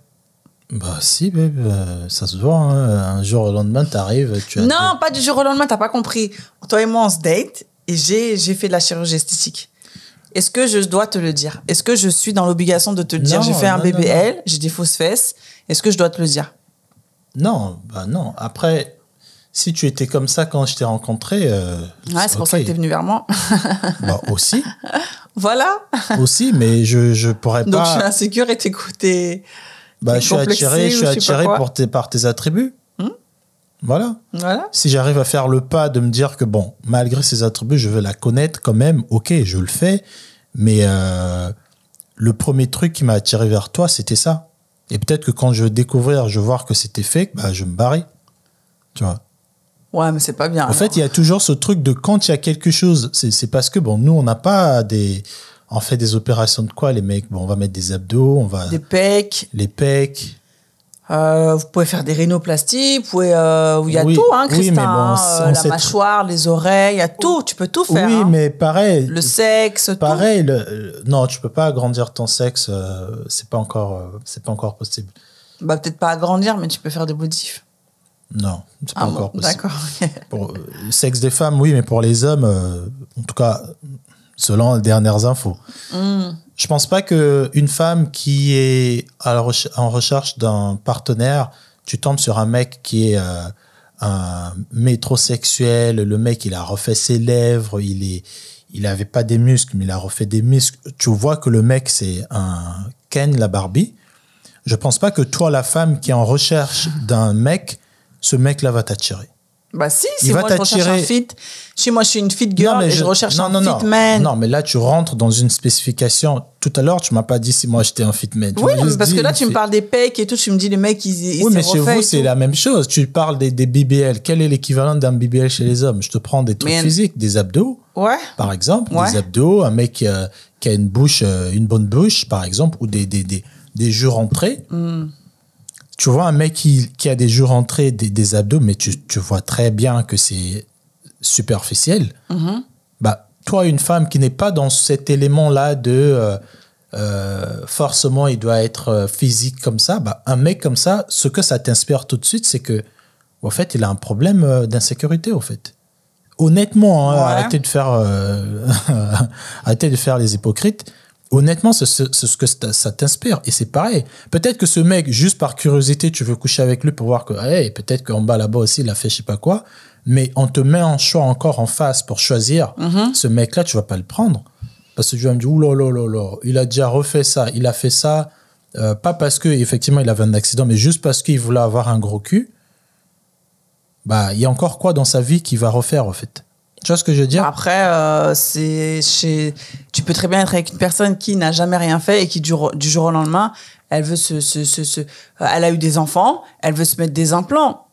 Bah si, babe, euh, ça se voit. hein. Un jour au lendemain, t'arrives, tu as... Non, pas du jour au lendemain, t'as pas compris. Toi et moi on se date et j'ai j'ai fait de la chirurgie esthétique. Est-ce que je dois te le dire? Est-ce que je suis dans l'obligation de te le dire? J'ai fait un non, BBL, j'ai des fausses fesses. Est-ce que je dois te le dire? Non, bah non. Après, si tu étais comme ça quand je t'ai rencontré... euh, Ouais, c'est pour ça que ok. t'es venu vers moi. [laughs] Bah aussi, voilà. aussi, mais je, je pourrais Donc je suis pas... insécure et t'es- Bah, je suis attiré, je suis pas attiré pour tes, par tes attributs. Voilà. Voilà. Si j'arrive à faire le pas de me dire que, bon, malgré ces attributs, je veux la connaître quand même, ok, je le fais. Mais euh, le premier truc qui m'a attiré vers toi, c'était ça. Et peut-être que quand je vais découvrir, je vais voir que c'était fake, bah, je me barrais. Tu vois. Ouais, mais c'est pas bien. En fait, il y a toujours ce truc de quand il y a quelque chose, c'est c'est parce que, bon, nous, on n'a pas des. On fait des opérations de quoi, les mecs? Bon, on va mettre des abdos, on va. des pecs. Les pecs. Euh, vous pouvez faire des rhinoplasties, vous pouvez, euh, il y a Oui, tout, hein, Christin. bon, hein, euh, la mâchoire, les oreilles, il y a tout. Tu peux tout faire. oui, hein. mais pareil. Le sexe, tout. Pareil, le- le- non, tu peux pas agrandir ton sexe, euh, c'est pas encore, c'est pas encore possible. Bah, peut-être pas agrandir, mais tu peux faire des modifs. Non, c'est pas Ah bon, encore possible. D'accord. [laughs] Pour le sexe des femmes, oui, mais pour les hommes, en tout cas, selon les dernières infos, Hmm. Je pense pas que une femme qui est en recherche d'un partenaire, tu tombes sur un mec qui est euh, un métrosexuel, le mec il a refait ses lèvres, il est il avait pas des muscles, mais il a refait des muscles. Tu vois que le mec, c'est un Ken, la Barbie. Je pense pas que toi, la femme qui est en recherche d'un mec, ce mec-là va t'attirer. Bah si, Il si va moi je recherche un fit. Chez moi, je suis une fit girl et je, recherche non, un non, fit man. Non, mais là, tu rentres dans une spécification. Tout à l'heure, tu m'as pas dit si moi j'étais un fit man. Tu Oui, mais parce que là, tu me parles des pecs et tout. Tu me dis, le mec, il, il Oui, mais chez vous, c'est la même chose. Tu parles des, des BBL. Quel est l'équivalent d'un BBL chez les hommes? Je te prends des trucs Mais- physiques, des abdos, Ouais. par exemple, Ouais. des abdos, un mec euh, qui a une bouche, euh, une bonne bouche, par exemple, ou des, des, des, des joues rentrées. Hmm. Tu vois un mec qui, qui a des joues rentrées, des, des abdos, mais tu, tu vois très bien que c'est superficiel. Mhm. Bah, toi, une femme qui n'est pas dans cet élément-là de euh, euh, forcément il doit être euh, physique comme ça, bah, un mec comme ça, ce que ça t'inspire tout de suite, c'est que, en fait, il a un problème d'insécurité, au fait. Honnêtement, hein, Ouais. arrêtez de faire, euh, [laughs] arrêtez de faire les hypocrites. Honnêtement, c'est ce, que ça t'inspire. Et c'est pareil. Peut-être que ce mec, juste par curiosité, tu veux coucher avec lui pour voir que, hey, peut-être qu'en bas là-bas aussi, il a fait je sais pas quoi. Mais on te met un choix encore en face pour choisir. Mhm. Ce mec-là, tu vas pas le prendre. Parce que tu vas me dire, là, il a déjà refait ça. Il a fait ça, euh, pas parce que effectivement il avait un accident, mais juste parce qu'il voulait avoir un gros cul. Bah, il y a encore quoi dans sa vie qu'il va refaire, en fait? Tu vois ce que je veux dire? Après, euh, c'est chez... tu peux très bien être avec une personne qui n'a jamais rien fait et qui, du, du jour au lendemain, elle veut se, se, se, se- Elle a eu des enfants, elle veut se mettre des implants.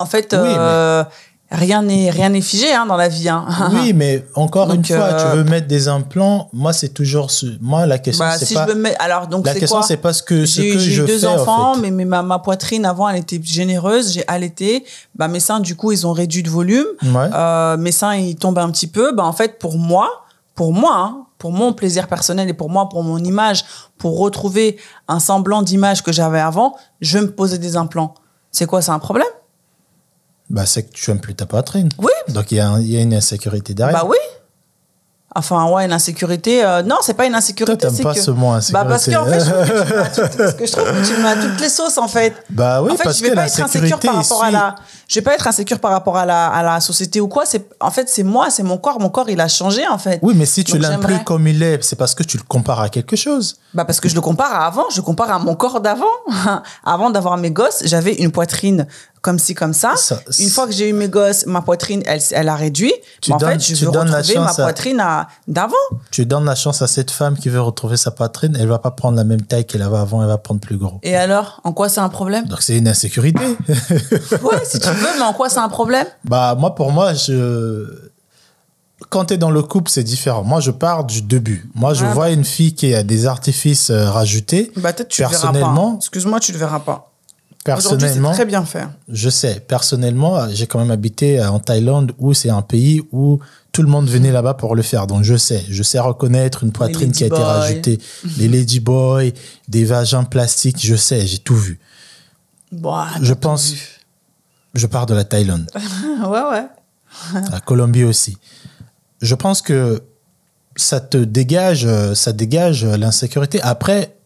En fait, Oui, euh, rien n'est rien n'est figé hein, dans la vie. Hein. [laughs] Oui, mais encore Donc, une fois, euh, tu veux mettre des implants. Moi, c'est toujours ce. Moi, la question, Bah, c'est si pas. je veux mettre... Alors, donc, la c'est question, c'est pas ce que, ce que j'ai eu deux fais. en enfants, fait. mais, mais ma, ma poitrine avant, elle était généreuse. J'ai allaité. Bah, mes seins, du coup, ils ont réduit de volume. Ouais. Euh, mes seins, ils tombent un petit peu. Bah, en fait, pour moi, pour moi, hein, pour mon plaisir personnel et pour moi, pour mon image, pour retrouver un semblant d'image que j'avais avant, je vais me poser des implants. C'est quoi, c'est un problème? Bah, c'est que tu aimes plus ta poitrine. Oui. Donc, il y, a un- il y a une insécurité derrière. Bah oui. Enfin, ouais, une insécurité. euh, non, c'est pas une Toi, insécurité. t'aimes c'est pas que... ce mot Bah parce insécurité. qu'en fait, je que parce je trouve que tu à [laughs] toutes les sauces en fait. Bah oui, en fait, parce je vais que pas être insécure par rapport à la, je vais pas être insécure par rapport à la, à la société ou quoi. C'est, en fait, c'est moi, c'est mon corps. Mon corps, il a changé en fait. Oui, mais si tu l'aimes plus comme il est, c'est parce que tu le compares à quelque chose. Bah parce que je le compare à avant. Je compare à mon corps d'avant. [laughs] avant d'avoir mes gosses, j'avais une poitrine comme ci comme ça. Ça- une fois que j'ai eu mes gosses, ma poitrine, elle, elle a réduit. Tu Mais en donnes- fait, je tu veux donnes retrouver ma chance à- poitrine à- d'avant. Tu donnes la chance à cette femme qui veut retrouver sa poitrine, elle va pas prendre la même taille qu'elle avait avant, elle va prendre plus gros. Et alors, en quoi c'est un problème? Donc c'est une insécurité. [laughs] Ouais, si tu veux, mais en quoi c'est un problème? Bah moi pour moi je quand tu es dans le couple, c'est différent. Moi je pars du début. Moi je Ouais, vois une fille qui a des artifices euh, rajoutés. Bah peut-être tu. Personnellement- Excuse-moi, tu le verras pas. Personnellement, très bien fait. je sais, personnellement, j'ai quand même habité euh, en Thaïlande où c'est un pays où tout le monde venait là-bas pour le faire. Donc je sais, je sais reconnaître une poitrine qui a été rajoutée, [laughs] les ladyboys, des vagins plastiques, je sais, j'ai tout vu. Bon, Je pense, je pars de la Thaïlande, [laughs] ouais, ouais. la Colombie aussi. Je pense que ça te dégage, euh, ça dégage euh, l'insécurité. Après,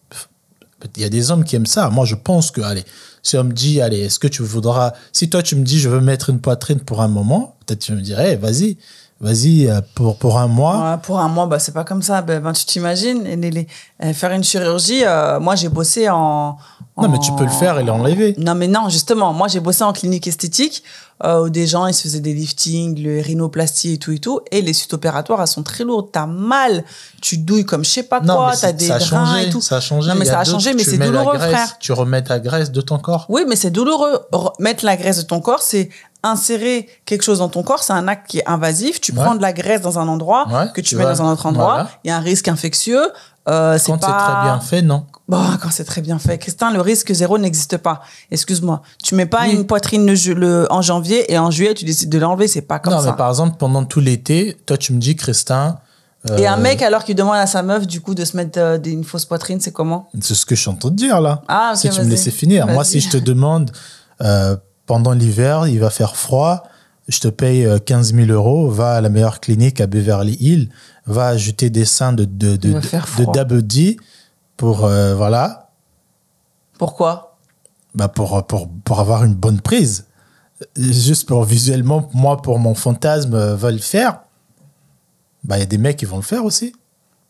il y a des hommes qui aiment ça. Moi, je pense que, allez, si on me dit, allez, est-ce que tu voudras, si toi tu me dis, je veux mettre une poitrine pour un moment, peut-être tu me dirais, vas-y, vas-y, euh, pour, pour un mois. Ouais, pour un mois, bah, c'est pas comme ça. Ben, ben, tu t'imagines, les- les- euh, faire une chirurgie, euh, moi j'ai bossé en, Non, mais tu peux le faire et l'enlever. Non, mais non, justement, moi j'ai bossé en clinique esthétique euh, où des gens ils se faisaient des liftings, le rhinoplastie et tout et tout. Et les suites opératoires, elles sont très lourdes. T'as mal, tu douilles comme je sais pas Non, quoi, t'as des ça a drains changé. et tout. Ça a changé. Non, mais ça a changé, mais c'est douloureux, graisse, frère. Tu remets ta graisse de ton corps. Oui, mais c'est douloureux. Re- Mettre la graisse de ton corps, c'est insérer quelque chose dans ton corps. C'est un acte qui est invasif. Tu Ouais. prends de la graisse dans un endroit Ouais, que tu, tu mets vas- dans un autre endroit. voilà. Il y a un risque infectieux. Euh, c'est Quand c'est pas... très bien fait, non. Bon, quand c'est très bien fait. Christin, le risque zéro n'existe pas. Excuse-moi. Tu mets pas Oui. une poitrine le, le- en janvier et en juillet, tu décides de l'enlever. C'est pas comme non, ça. mais par exemple, pendant tout l'été, toi, tu me dis, Christin. Et euh, un mec, alors qu'il demande à sa meuf, du coup, de se mettre euh, une fausse poitrine, c'est comment? C'est ce que je suis en train de dire là. Ah, ok, si tu me laissais finir. Moi, si je te demande euh, pendant l'hiver, il va faire froid, je te paye euh, 15 000 euros, va à la meilleure clinique à Beverly Hills, va ajouter des seins de, de, de, de. Double D pour, euh, voilà, Pourquoi? Bah pour, pour, pour avoir une bonne prise. Juste pour visuellement, moi, pour mon fantasme, euh, va le faire. Bah, il y a des mecs qui vont le faire aussi.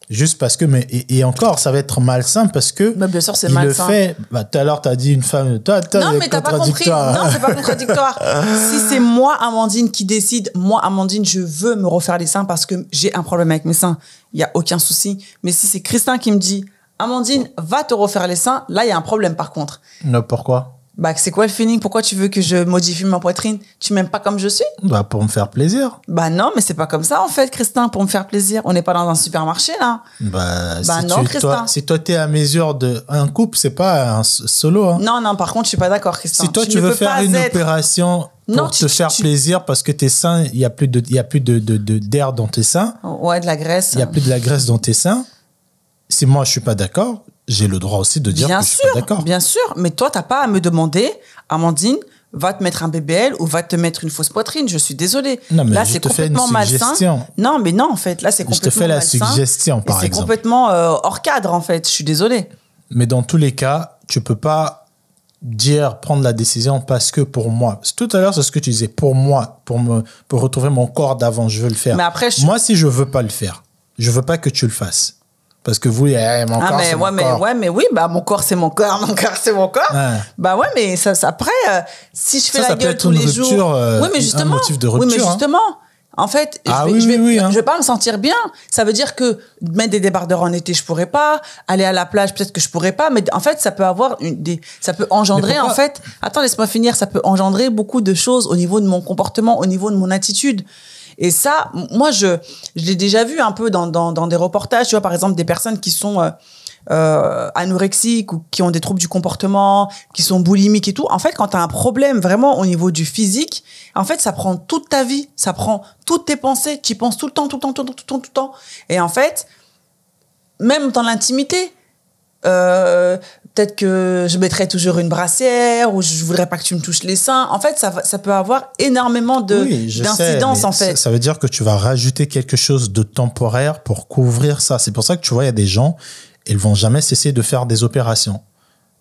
Juste parce que, mais, et, et encore, ça va être malsain parce que. Mais bien sûr, c'est il le malsain. fait. Bah, tout à l'heure, t'as dit une femme. Toi, toi, Non, mais t'as pas compris. Non, c'est pas contradictoire. [laughs] si c'est moi, Amandine, qui décide, moi, Amandine, je veux me refaire les seins parce que j'ai un problème avec mes seins, il y a aucun souci. Mais si c'est Christin qui me dit, Amandine, va te refaire les seins, là, il y a un problème par contre. Non, pourquoi? Bah, c'est quoi le feeling? Pourquoi tu veux que je modifie ma poitrine? Tu m'aimes pas comme je suis? Bah, pour me faire plaisir. Bah non, mais c'est pas comme ça en fait, Christin, pour me faire plaisir. On n'est pas dans un supermarché là. Bah, Bah si, non, tu, Christin. toi, si toi, t'es à mesure de. Un couple, c'est pas un solo. Hein. Non, non, par contre, je suis pas d'accord, Christin. Si toi, tu, veux faire une être- opération pour Non, te tu- faire tu- plaisir parce que tes seins, il y a plus de, il y a plus de- d'air dans tes seins, Ouais, de la graisse. il y a plus de la graisse dans tes seins. Si moi, je suis pas d'accord, j'ai le droit aussi de dire Bien que je suis sûr, pas d'accord. bien sûr. Mais toi, t'as pas à me demander, Amandine, va te mettre un BBL ou va te mettre une fausse poitrine. Je suis désolée. Non, mais là, je c'est complètement malsain. Non, mais non, en fait, là, c'est Je complètement te fais la suggestion, par C'est exemple. complètement euh, hors cadre, en fait. Je suis désolée. Mais dans tous les cas, tu peux pas dire prendre la décision parce que pour moi. Tout à l'heure, c'est ce que tu disais. Pour moi, pour me pour retrouver mon corps d'avant, je veux le faire. Mais après, je- moi, si je veux pas le faire, je veux pas que tu le fasses. Parce que vous, eh, mon Ah, corps, mais, ouais, mon mais, corps. ouais, mais oui, bah, mon corps, c'est mon corps, [laughs] mon corps, c'est mon corps. Ouais. Bah ouais, mais ça, ça- après, euh, si je fais Ça, la ça peut gueule être tous une les rupture, jours. euh, oui, mais un justement. motif de Oui, mais rupture, hein. justement. En fait, Ah je vais, oui, je vais, oui, oui, hein. je vais pas me sentir bien. Ça veut dire que mettre des débardeurs en été, je pourrais pas. Aller à la plage, peut-être que je pourrais pas. Mais en fait, ça peut avoir une, des, ça peut engendrer, en fait. Attends, laisse-moi finir. Ça peut engendrer beaucoup de choses au niveau de mon comportement, au niveau de mon attitude. Et ça, moi, je, je l'ai déjà vu un peu dans, dans, dans des reportages. Tu vois, par exemple, des personnes qui sont euh, euh, anorexiques ou qui ont des troubles du comportement, qui sont boulimiques et tout. En fait, quand tu as un problème vraiment au niveau du physique, en fait, ça prend toute ta vie, ça prend toutes tes pensées. Tu y penses tout le temps, tout le temps, tout le temps, tout le temps, tout le temps. Et en fait, même dans l'intimité, euh, peut-être que je mettrais toujours une brassière ou je voudrais pas que tu me touches les seins. En fait, ça, peut avoir énormément de Oui, je sais, d'incidence mais en fait. Ça, ça veut dire que tu vas rajouter quelque chose de temporaire pour couvrir ça. C'est pour ça que tu vois, il y a des gens, ils vont jamais cesser de faire des opérations.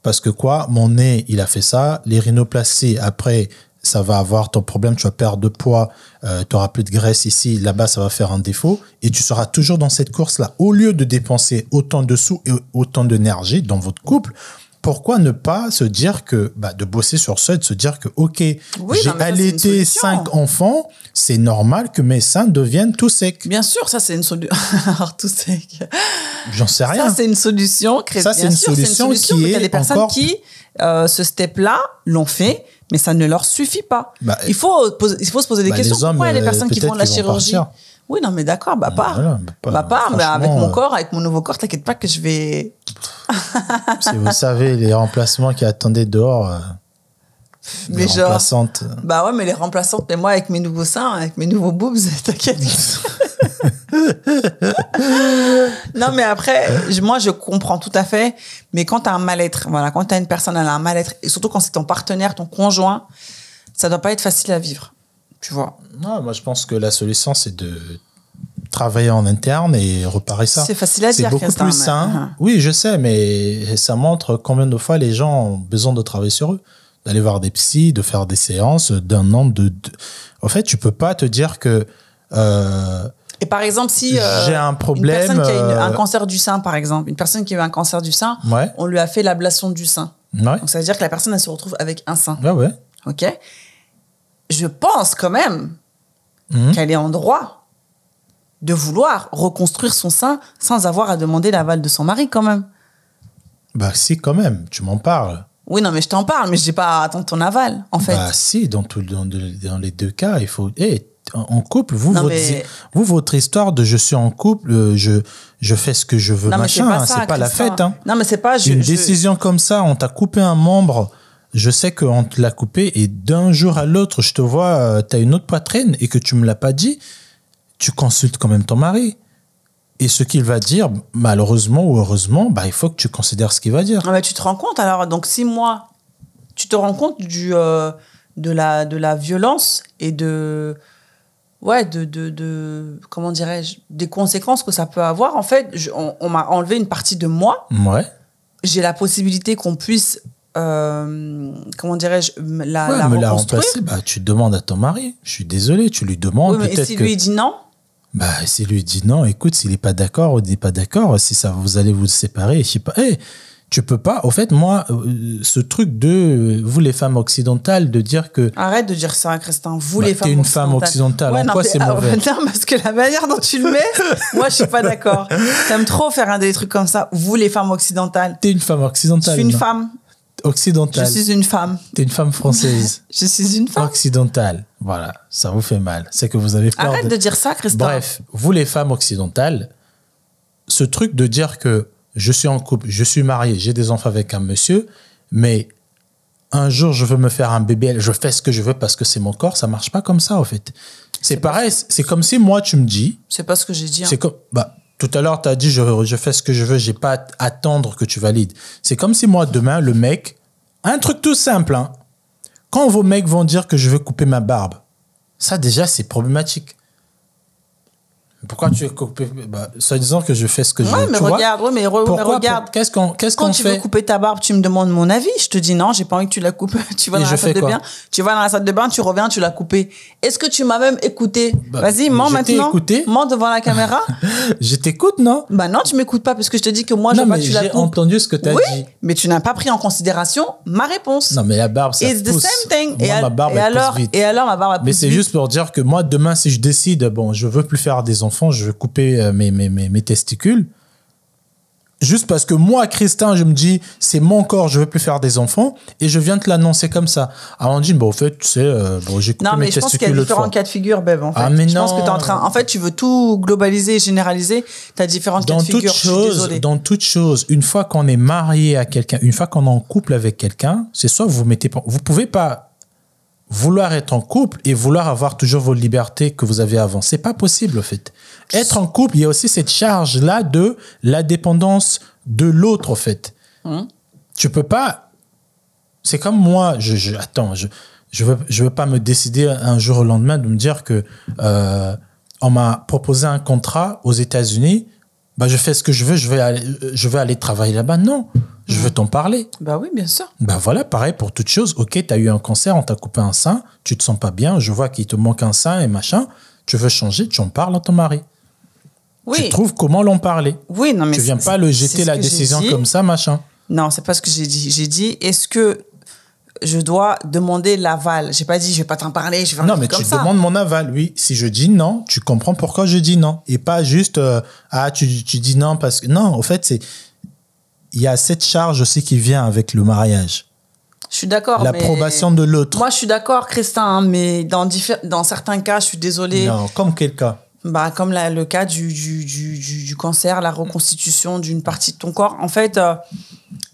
Parce que quoi, mon nez, il a fait ça, les rhinoplasties, après, ça va avoir ton problème, tu vas perdre de poids, tu auras plus de graisse ici, là-bas, ça va faire un défaut, et tu seras toujours dans cette course-là. Au lieu de dépenser autant de sous et autant d'énergie dans votre couple, pourquoi ne pas se dire que, bah, de bosser sur ça et de se dire que, OK, Oui, j'ai une allaité cinq enfants, c'est normal que mes seins deviennent tout secs. Bien sûr, ça c'est une solution. [laughs] Alors tout sec. J'en sais rien. Ça c'est une solution. Ça, c'est une sûr, solution qui mais t'as est des personnes encore- qui euh, ce step-là l'ont fait, mais ça ne leur suffit pas. Bah, il faut poser, il faut se poser des bah, questions. les hommes, Pourquoi il y a des euh, personnes qui font de la chirurgie partir. Oui, non, mais d'accord, bah pas. voilà, bah bah mais avec mon euh, corps, avec mon nouveau corps, t'inquiète pas que je vais. Si vous savez, les remplacements qui attendaient dehors, euh, Mais les genre. remplaçantes. euh, Bah ouais, mais les remplaçantes, mais moi avec mes nouveaux seins, avec mes nouveaux boobs, [laughs] t'inquiète. [laughs] non, mais après, moi, je comprends tout à fait. Mais quand tu as un mal-être, voilà, quand tu as une personne, elle a un mal-être, et surtout quand c'est ton partenaire, ton conjoint, ça doit pas être facile à vivre. Tu vois. Non, moi, je pense que la solution, c'est de travailler en interne et reparer ça. C'est facile à C'est dire, beaucoup Christin, plus mais- sain. Oui, je sais, mais ça montre combien de fois les gens ont besoin de travailler sur eux. D'aller voir des psys, de faire des séances, d'un nombre de, de- En fait, tu peux pas te dire que euh, Et par exemple, si euh, j'ai un problème. une personne qui a une- euh, un cancer du sein, par exemple, une personne qui a eu un cancer du sein, Ouais, on lui a fait l'ablation du sein. ouais, Donc ça veut dire que la personne, elle se retrouve avec un sein. ouais, ouais. OK Je pense quand même Mhm. qu'elle est en droit de vouloir reconstruire son sein sans avoir à demander l'aval de son mari quand même. Bah si, quand même, tu m'en parles. Oui, non, mais je t'en parle, mais je dis pas à attendre ton aval, en fait. Bah si, dans, tout, dans, dans les deux cas, il faut... Eh, en couple, vous Non, votre, mais- vous, votre histoire de je suis en couple, euh, je, je fais ce que je veux, non, mais c'est machin, pas hein, ça. c'est pas la Christin. fête. Hein. Non, mais c'est pas. Je, Une je- décision comme ça, on t'a coupé un membre, je sais qu'on te l'a coupé, et d'un jour à l'autre, je te vois, tu as une autre poitrine et que tu me l'as pas dit, tu consultes quand même ton mari. Et ce qu'il va dire, malheureusement ou heureusement, bah, il faut que tu considères ce qu'il va dire. Ah, mais tu te rends compte alors Donc, si moi, tu te rends compte du, euh, de, la, de la violence et de. Ouais, de. de, de comment dirais-je Des conséquences que ça peut avoir. En fait, je- on, on m'a enlevé une partie de moi. Ouais. J'ai la possibilité qu'on puisse. euh, comment dirais-je La, Ouais, la me la reconstruire. remplacer, bah, tu demandes à ton mari. Je suis désolé, tu lui demandes Oui, mais peut-être si que. lui dit non Bah, s'il lui dit non, écoute, s'il n'est pas d'accord ou n'est pas d'accord, si ça vous allez vous séparer, je sais pas. Eh, tu peux pas. Au fait, moi, euh, ce truc de euh, vous les femmes occidentales, de dire que Arrête de dire ça, Christin. Vous Bah, les t'es femmes une femme occidentale. En non, quoi c'est ah, mauvais? [laughs] Non, parce que la manière dont tu le mets, [laughs] moi, je suis pas d'accord. T'aimes trop faire un des trucs comme ça. Vous les femmes occidentales. t'es une femme Je occidentale. suis une non? femme. Je Occidentale. suis une femme. T'es une femme française. [laughs] Je suis une femme. occidentale. Voilà, ça vous fait mal. C'est que vous avez peur Arrête de... de dire ça, Christin. Bref, vous les femmes occidentales, ce truc de dire que je suis en couple, je suis marié, j'ai des enfants avec un monsieur, mais un jour je veux me faire un bébé, je fais ce que je veux parce que c'est mon corps, ça marche pas comme ça en fait. C'est pareil, c'est comme si moi tu me dis, C'est pas ce que j'ai dit. hein. c'est comme bah tout à l'heure tu as dit je, fais ce que je veux, j'ai pas à attendre que tu valides. C'est comme si moi demain le mec, un truc tout simple, hein, quand vos mecs vont dire que je veux couper ma barbe, ça déjà c'est problématique. Pourquoi tu veux couper bah, Soi-disant que je fais ce que je veux. mais tu vois regarde, ouais, mais, re- mais Pourquoi? regarde. Pour- Qu'est-ce qu'on qu'est-ce Quand qu'on tu fait? veux couper ta barbe, tu me demandes mon avis. Je te dis non, j'ai pas envie que tu la coupes. [laughs] Tu vas dans je la salle de bain, tu vas dans la salle de bain, tu reviens, tu l'as coupé. Est-ce que tu m'as même écouté? Bah, Vas-y, mens je maintenant. écouté. Mens devant la caméra. [laughs] Je t'écoute, non? Bah non, tu m'écoutes pas parce que je te dis que moi, je Non, pas mais que tu la j'ai coupes. entendu ce que tu as oui, dit. mais tu n'as pas pris en considération ma réponse. Non, mais la barbe, ça It's the pousse. same thing. Moi, et, ma barbe, et alors, vite. et alors, ma barbe, Mais c'est juste pour dire que moi, demain, si je décide, bon, je veux plus faire des enfants, je veux couper euh, mes, mes, mes, mes testicules, juste parce que moi, Christin, je me dis, c'est mon corps, je veux plus faire des enfants, et je viens te l'annoncer comme ça. Dit, bon, au fait, tu sais, euh, bon, j'ai coupé Non, mais mes je pense qu'il y a différents cas de figure, Beb, en fait. Ah, mais je pense que non. t'es en train. En fait, tu veux tout globaliser, généraliser. T'as différents cas Dans de figure. Chose, dans toute chose, une fois qu'on est marié à quelqu'un, une fois qu'on est en couple avec quelqu'un, c'est soit vous mettez, pas- vous pouvez pas vouloir être en couple et vouloir avoir toujours vos libertés que vous avez avant. C'est pas possible, au fait. Être en couple, il y a aussi cette charge-là de la dépendance de l'autre, au fait. Hum. Tu peux pas. C'est comme moi. Je, je attends. Je je veux je veux pas me décider un jour au lendemain de me dire que euh, on m'a proposé un contrat aux États-Unis. Bah je fais ce que je veux. Je vais aller, je vais aller travailler là-bas. Non. Je veux t'en parler. Bah oui, bien sûr. Bah voilà, pareil pour toute chose. Ok, tu as eu un cancer, on t'a coupé un sein, tu te sens pas bien, je vois qu'il te manque un sein et machin. Tu veux changer, tu en parles à ton mari. Oui. Tu trouves comment l'en parler. Oui, non, mais Tu viens pas le jeter la décision comme ça, machin. Non, c'est pas ce que j'ai dit. J'ai dit, est-ce que je dois demander l'aval? J'ai pas dit, je vais pas t'en parler, je vais Non, mais tu ça. demandes mon aval, oui. Si je dis non, tu comprends pourquoi je dis non. Et pas juste, euh, ah, tu, tu dis non parce que. Non, au fait, c'est. Il y a cette charge aussi qui vient avec le mariage. Je suis d'accord. L'approbation de l'autre. Moi, je suis d'accord, Christin, hein, mais dans, dans certains cas, je suis désolée. Non, comme quel cas? Bah, comme la- le cas du, du, du, cancer, la reconstitution d'une partie de ton corps. En fait, euh,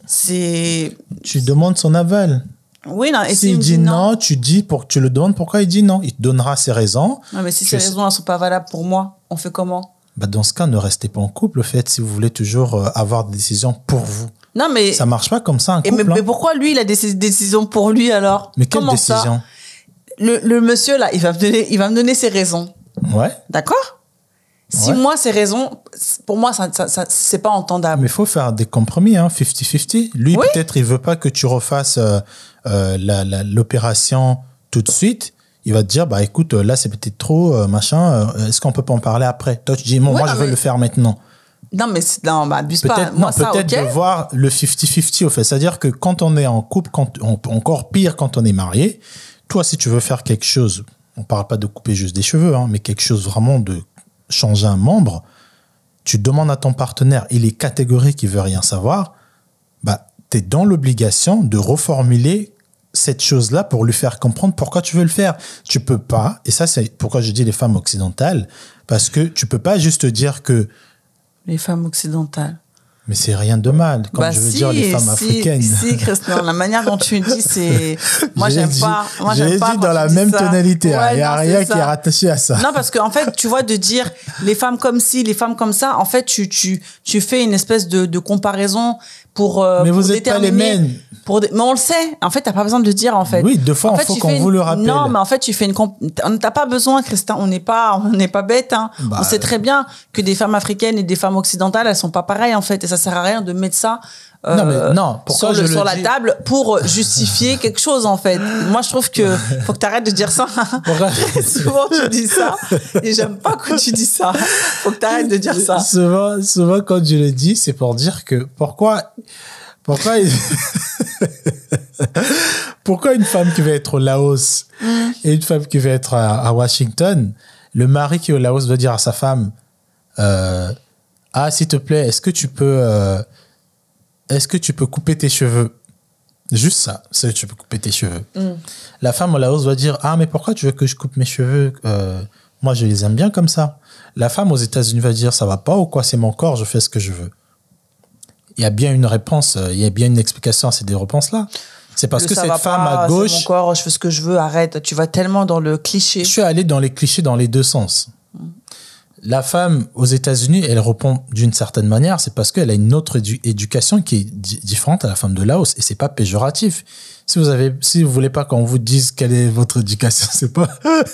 c'est. Tu demandes son aval. Oui, non, et s'il me dit non, tu dis pour tu le demandes pourquoi il dit non? Il te donnera ses raisons. Non, mais si ces raisons ne sont pas valables pour moi, on fait comment? Bah dans ce cas, ne restez pas en couple, au fait, si vous voulez toujours euh, avoir des décisions pour vous. Non, mais. Ça marche pas comme ça, un et couple. mais, mais hein. pourquoi lui, il a des déci- décisions pour lui alors? Mais quelle Comment décision? Le, le monsieur là, il va, me donner, il va me donner ses raisons. Ouais. D'accord? Si Ouais. moi, ces raisons, pour moi, ça, ça, ça- c'est pas entendable. Mais il faut faire des compromis, hein, 50-50. Lui, Oui. peut-être, il veut pas que tu refasses euh, euh, l'opération tout de suite. Il va te dire, bah écoute, euh, là, c'est peut-être trop, euh, machin. euh, Est-ce qu'on peut pas en parler après? Toi, tu dis, bon, Ouais, moi, non, je veux mais- le faire maintenant. Non, mais c'est- non, bah, abuse pas. Peut-être, Moi, non, ça, peut-être ok. de voir le 50-50 au fait. C'est-à-dire que quand on est en couple, quand, on- encore pire quand on est marié, toi, si tu veux faire quelque chose, on parle pas de couper juste des cheveux, hein, mais quelque chose vraiment de changer un membre, tu demandes à ton partenaire, il est catégorique, il veut rien savoir, bah, tu es dans l'obligation de reformuler cette chose-là pour lui faire comprendre pourquoi tu veux le faire. Tu peux pas, et ça c'est pourquoi je dis les femmes occidentales, parce que tu peux pas juste dire que Les femmes occidentales. mais c'est rien de mal, comme Bah je veux si, dire les femmes si, africaines. Si, Christian, la manière dont tu dis, c'est. [laughs] Moi, j'aime pas. Moi, je l'ai j'aime pas. dit dans la même tonalité. hein. Il Ouais, n'y a rien qui est rattaché à ça. Non, parce qu'en fait, tu vois, de dire les femmes comme ci, les femmes comme ça, en fait, tu, tu, tu fais une espèce de, de comparaison pour. euh, Mais pour vous êtes pas les mêmes. Pour dé- Mais on le sait. En fait, t'as pas besoin de le dire, en fait. Oui, deux fois, En il faut qu'on une- vous le rappelle. Non, mais en fait, tu fais une. comp- T'as pas besoin, Christin. On n'est pas, on n'est pas bête. Hein. Bah, on sait très bien que des femmes africaines et des femmes occidentales, elles sont pas pareilles, en fait. Et ça sert à rien de mettre ça euh, Non, mais non, sur, le- sur la dis table pour justifier [laughs] quelque chose en fait. Moi, je trouve que faut que tu arrêtes de dire ça. [laughs] Souvent, tu dis ça et j'aime pas que tu dis ça. Faut que tu arrêtes de dire ça. Souvent, souvent, quand je le dis, c'est pour dire que pourquoi, pourquoi, [laughs] pourquoi une femme qui va être au Laos et une femme qui va être à, à Washington, le mari qui est au Laos doit dire à sa femme, euh, ah s'il te plaît, est-ce que tu peux, euh, est-ce que tu peux couper tes cheveux? Juste ça, c'est tu peux couper tes cheveux? La femme au Laos va dire Ah, mais pourquoi tu veux que je coupe mes cheveux? Euh, Moi, je les aime bien comme ça. La femme aux États-Unis va dire Ça va pas ou quoi? C'est mon corps, je fais ce que je veux. Il y a bien une réponse, euh, il y a bien une explication à ces deux réponses-là. C'est parce Le que cette femme pas, à gauche, mon corps, je fais ce que je veux, arrête. Tu vas tellement dans le cliché. je suis allé dans les clichés dans les deux sens. La femme aux États-Unis, elle répond d'une certaine manière, c'est parce qu'elle a une autre édu- éducation qui est di- différente à la femme de Laos et c'est pas péjoratif. Si vous avez, si vous voulez pas qu'on vous dise quelle est votre éducation, [laughs] c'est pas, [laughs]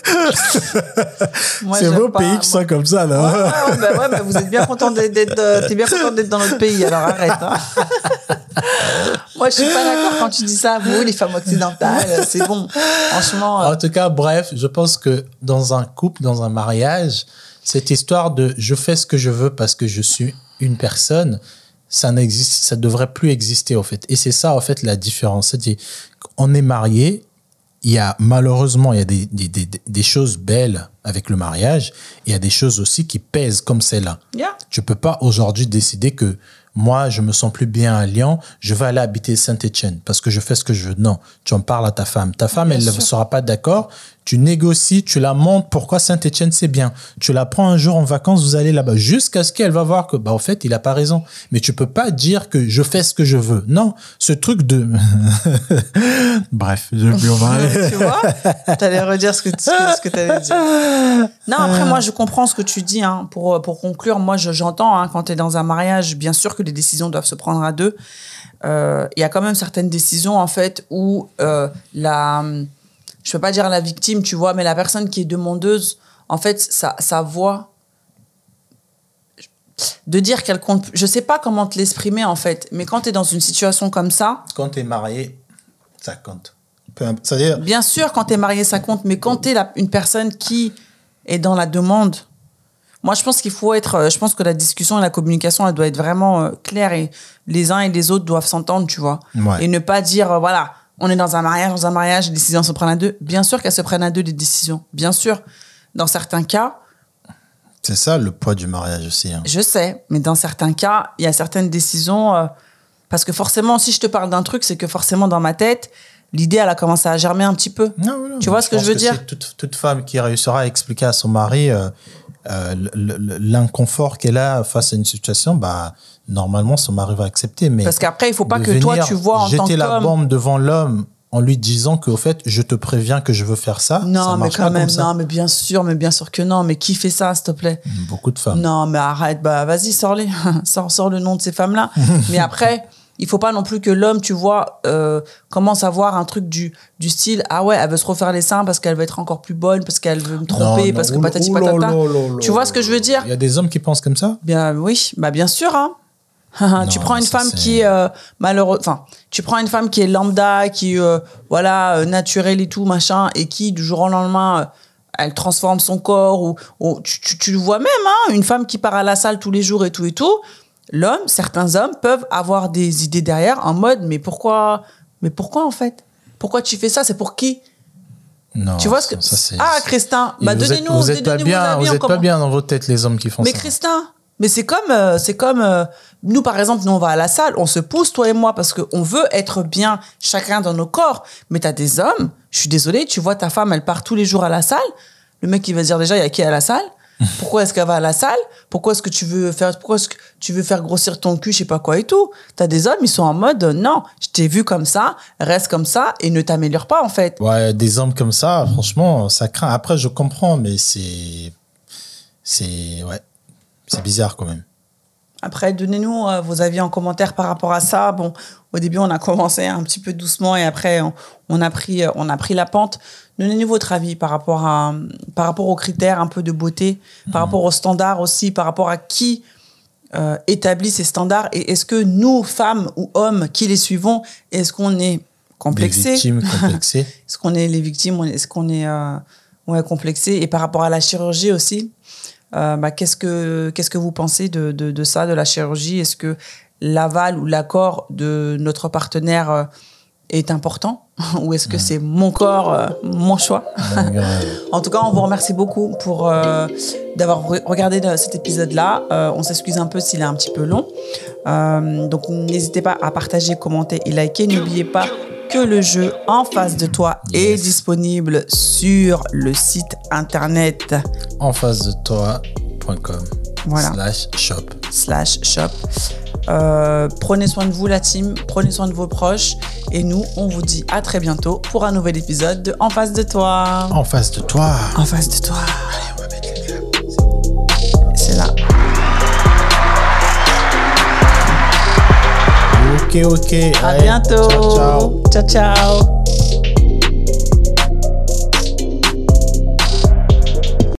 c'est vos pas, pays qui sont comme ça, là. Ouais, ouais, bah ouais, bah vous êtes bien content d'être, d'être, euh, bien content d'être dans notre pays, alors arrête. hein. [laughs] Moi, je suis pas d'accord quand tu dis ça. Vous, les femmes occidentales, c'est bon. Franchement, euh, En tout cas, bref, je pense que dans un couple, dans un mariage, cette histoire de je fais ce que je veux parce que je suis une personne, ça n'existe, ça devrait plus exister, en fait. Et c'est ça, en fait, la différence. C'est-à-dire, on est marié, il y a, malheureusement, il y a des, des, des, des choses belles avec le mariage, il y a des choses aussi qui pèsent comme celle-là. yeah. Tu peux pas aujourd'hui décider que moi, je me sens plus bien à Lyon, je vais aller habiter Saint-Etienne parce que je fais ce que je veux. Non, tu en parles à ta femme. Ta femme, Bien elle ne sera pas d'accord. Tu négocies, tu la montres pourquoi Saint-Etienne c'est bien. Tu la prends un jour en vacances, vous allez là-bas jusqu'à ce qu'elle va voir que, bah, en fait, il a pas raison. Mais tu peux pas dire que je fais ce que je veux. Non, ce truc de. [laughs] Bref, je vais en tu vois? T'allais redire ce que, ce que, t'allais dire. Non, après, moi, je comprends ce que tu dis. Hein. Pour, pour conclure, moi, je- j'entends, hein, quand tu es dans un mariage, bien sûr que les décisions doivent se prendre à deux. Euh, Il y a quand même certaines décisions, en fait, où euh, la... Je peux pas dire la victime, tu vois, mais la personne qui est demandeuse, en fait, sa, sa voix... De dire qu'elle compte... Je sais pas comment te l'exprimer, en fait. Mais quand tu es dans une situation comme ça, Quand tu es marié, ça compte. C'est-à-dire, Bien sûr, quand tu es marié, ça compte, mais quand tu es une personne qui est dans la demande, moi, je pense qu'il faut être. euh, Je pense que la discussion et la communication, elle doit être vraiment euh, claire et les uns et les autres doivent s'entendre, tu vois. Ouais. Et ne pas dire, euh, voilà, on est dans un mariage, dans un mariage, les décisions se prennent à deux. Bien sûr qu'elles se prennent à deux, les décisions. Bien sûr. Dans certains cas, c'est ça le poids du mariage aussi. hein. je sais, mais dans certains cas, il y a certaines décisions. euh, parce que forcément, si je te parle d'un truc, c'est que forcément, dans ma tête, l'idée, elle a commencé à germer un petit peu. Non. Tu vois ce que je veux dire toute, toute femme qui réussira à expliquer à son mari euh, l'inconfort qu'elle a face à une situation, bah, normalement, son mari va accepter. Mais Parce qu'après, il faut pas que toi, tu vois en tant jeter la qu'homme. bombe devant l'homme en lui disant qu'au fait, je te préviens que je veux faire ça. ça Non, mais quand même, non, mais bien sûr, mais bien sûr que non. Mais qui fait ça, s'il te plaît? Beaucoup de femmes. Non, mais arrête, bah vas-y, sors-les. [laughs] sors, sors le nom de ces femmes-là. [laughs] mais après, il faut pas non plus que l'homme, tu vois, euh, commence à voir un truc du, du style Ah ouais, elle veut se refaire les seins parce qu'elle veut être encore plus bonne, parce qu'elle veut me tromper, Non, non, parce que patati patata. Tu vois ce que je veux dire? Il y a des hommes qui pensent comme ça? Bien oui, bah bien sûr. Hein. [laughs] tu Non, prends une femme qui est euh, malheureuse, enfin, tu prends une femme qui est lambda, qui euh, voilà euh, naturelle et tout machin, et qui du jour au lendemain, elle transforme son corps ou, ou tu, tu, tu le vois même, hein, une femme qui part à la salle tous les jours et tout et tout. L'homme, certains hommes peuvent avoir des idées derrière en mode mais pourquoi, mais pourquoi en fait? Pourquoi tu fais ça? C'est pour qui? Non. Tu vois ce que ça, Ah Christin, bah vous êtes, donnez-nous, vous êtes pas bien, avis vous êtes pas bien dans vos têtes, les hommes qui font mais ça. Christin, mais c'est comme, euh, c'est comme euh, nous par exemple, nous on va à la salle, on se pousse toi et moi parce qu'on veut être bien chacun dans nos corps. Mais t'as des hommes, je suis désolée, tu vois ta femme, elle part tous les jours à la salle. Le mec il va se dire déjà il y a qui à la salle? [laughs] Pourquoi est-ce qu'elle va à la salle? Pourquoi est-ce que tu veux faire pourquoi est-ce que tu veux faire grossir ton cul, je sais pas quoi et tout T'as des hommes, ils sont en mode non, je t'ai vu comme ça, reste comme ça et ne t'améliore pas en fait. Ouais, des hommes comme ça, franchement, ça craint. Après, je comprends, mais c'est. C'est. Ouais. C'est bizarre quand même. Après, donnez-nous euh, vos avis en commentaire par rapport à ça. Bon, au début, on a commencé un petit peu doucement et après, on, on a, pris, euh, on a pris la pente. Donnez-nous votre avis par rapport, à, par rapport aux critères un peu de beauté, par rapport aux standards aussi, par rapport à qui euh, établit ces standards et est-ce que nous, femmes ou hommes qui les suivons, est-ce qu'on est complexé Des victimes complexées. [laughs] Est-ce qu'on est les victimes Est-ce qu'on est, euh, ouais, complexé Et par rapport à la chirurgie aussi, euh, bah, qu'est-ce que qu'est-ce que vous pensez de, de, de ça, de la chirurgie? Est-ce que l'aval ou l'accord de notre partenaire euh, est important? [laughs] ou est-ce que c'est mon corps, euh, mon choix euh, [laughs] En tout cas, on vous remercie beaucoup pour euh, d'avoir re- regardé de- cet épisode-là. Euh, on s'excuse un peu s'il est un petit peu long. Euh, donc, n'hésitez pas à partager, commenter et liker. N'oubliez pas que le jeu en face de toi est disponible sur le site internet en face de toi.com Voilà. slash shop. slash shop. Euh, prenez soin de vous, la team. Prenez soin de vos proches. Et nous, on vous dit à très bientôt pour un nouvel épisode de En face de toi. En face de toi. En face de toi. Allez, on va mettre les. C'est là. Ok, ok. À Allez, bientôt. Ciao, ciao. ciao. ciao.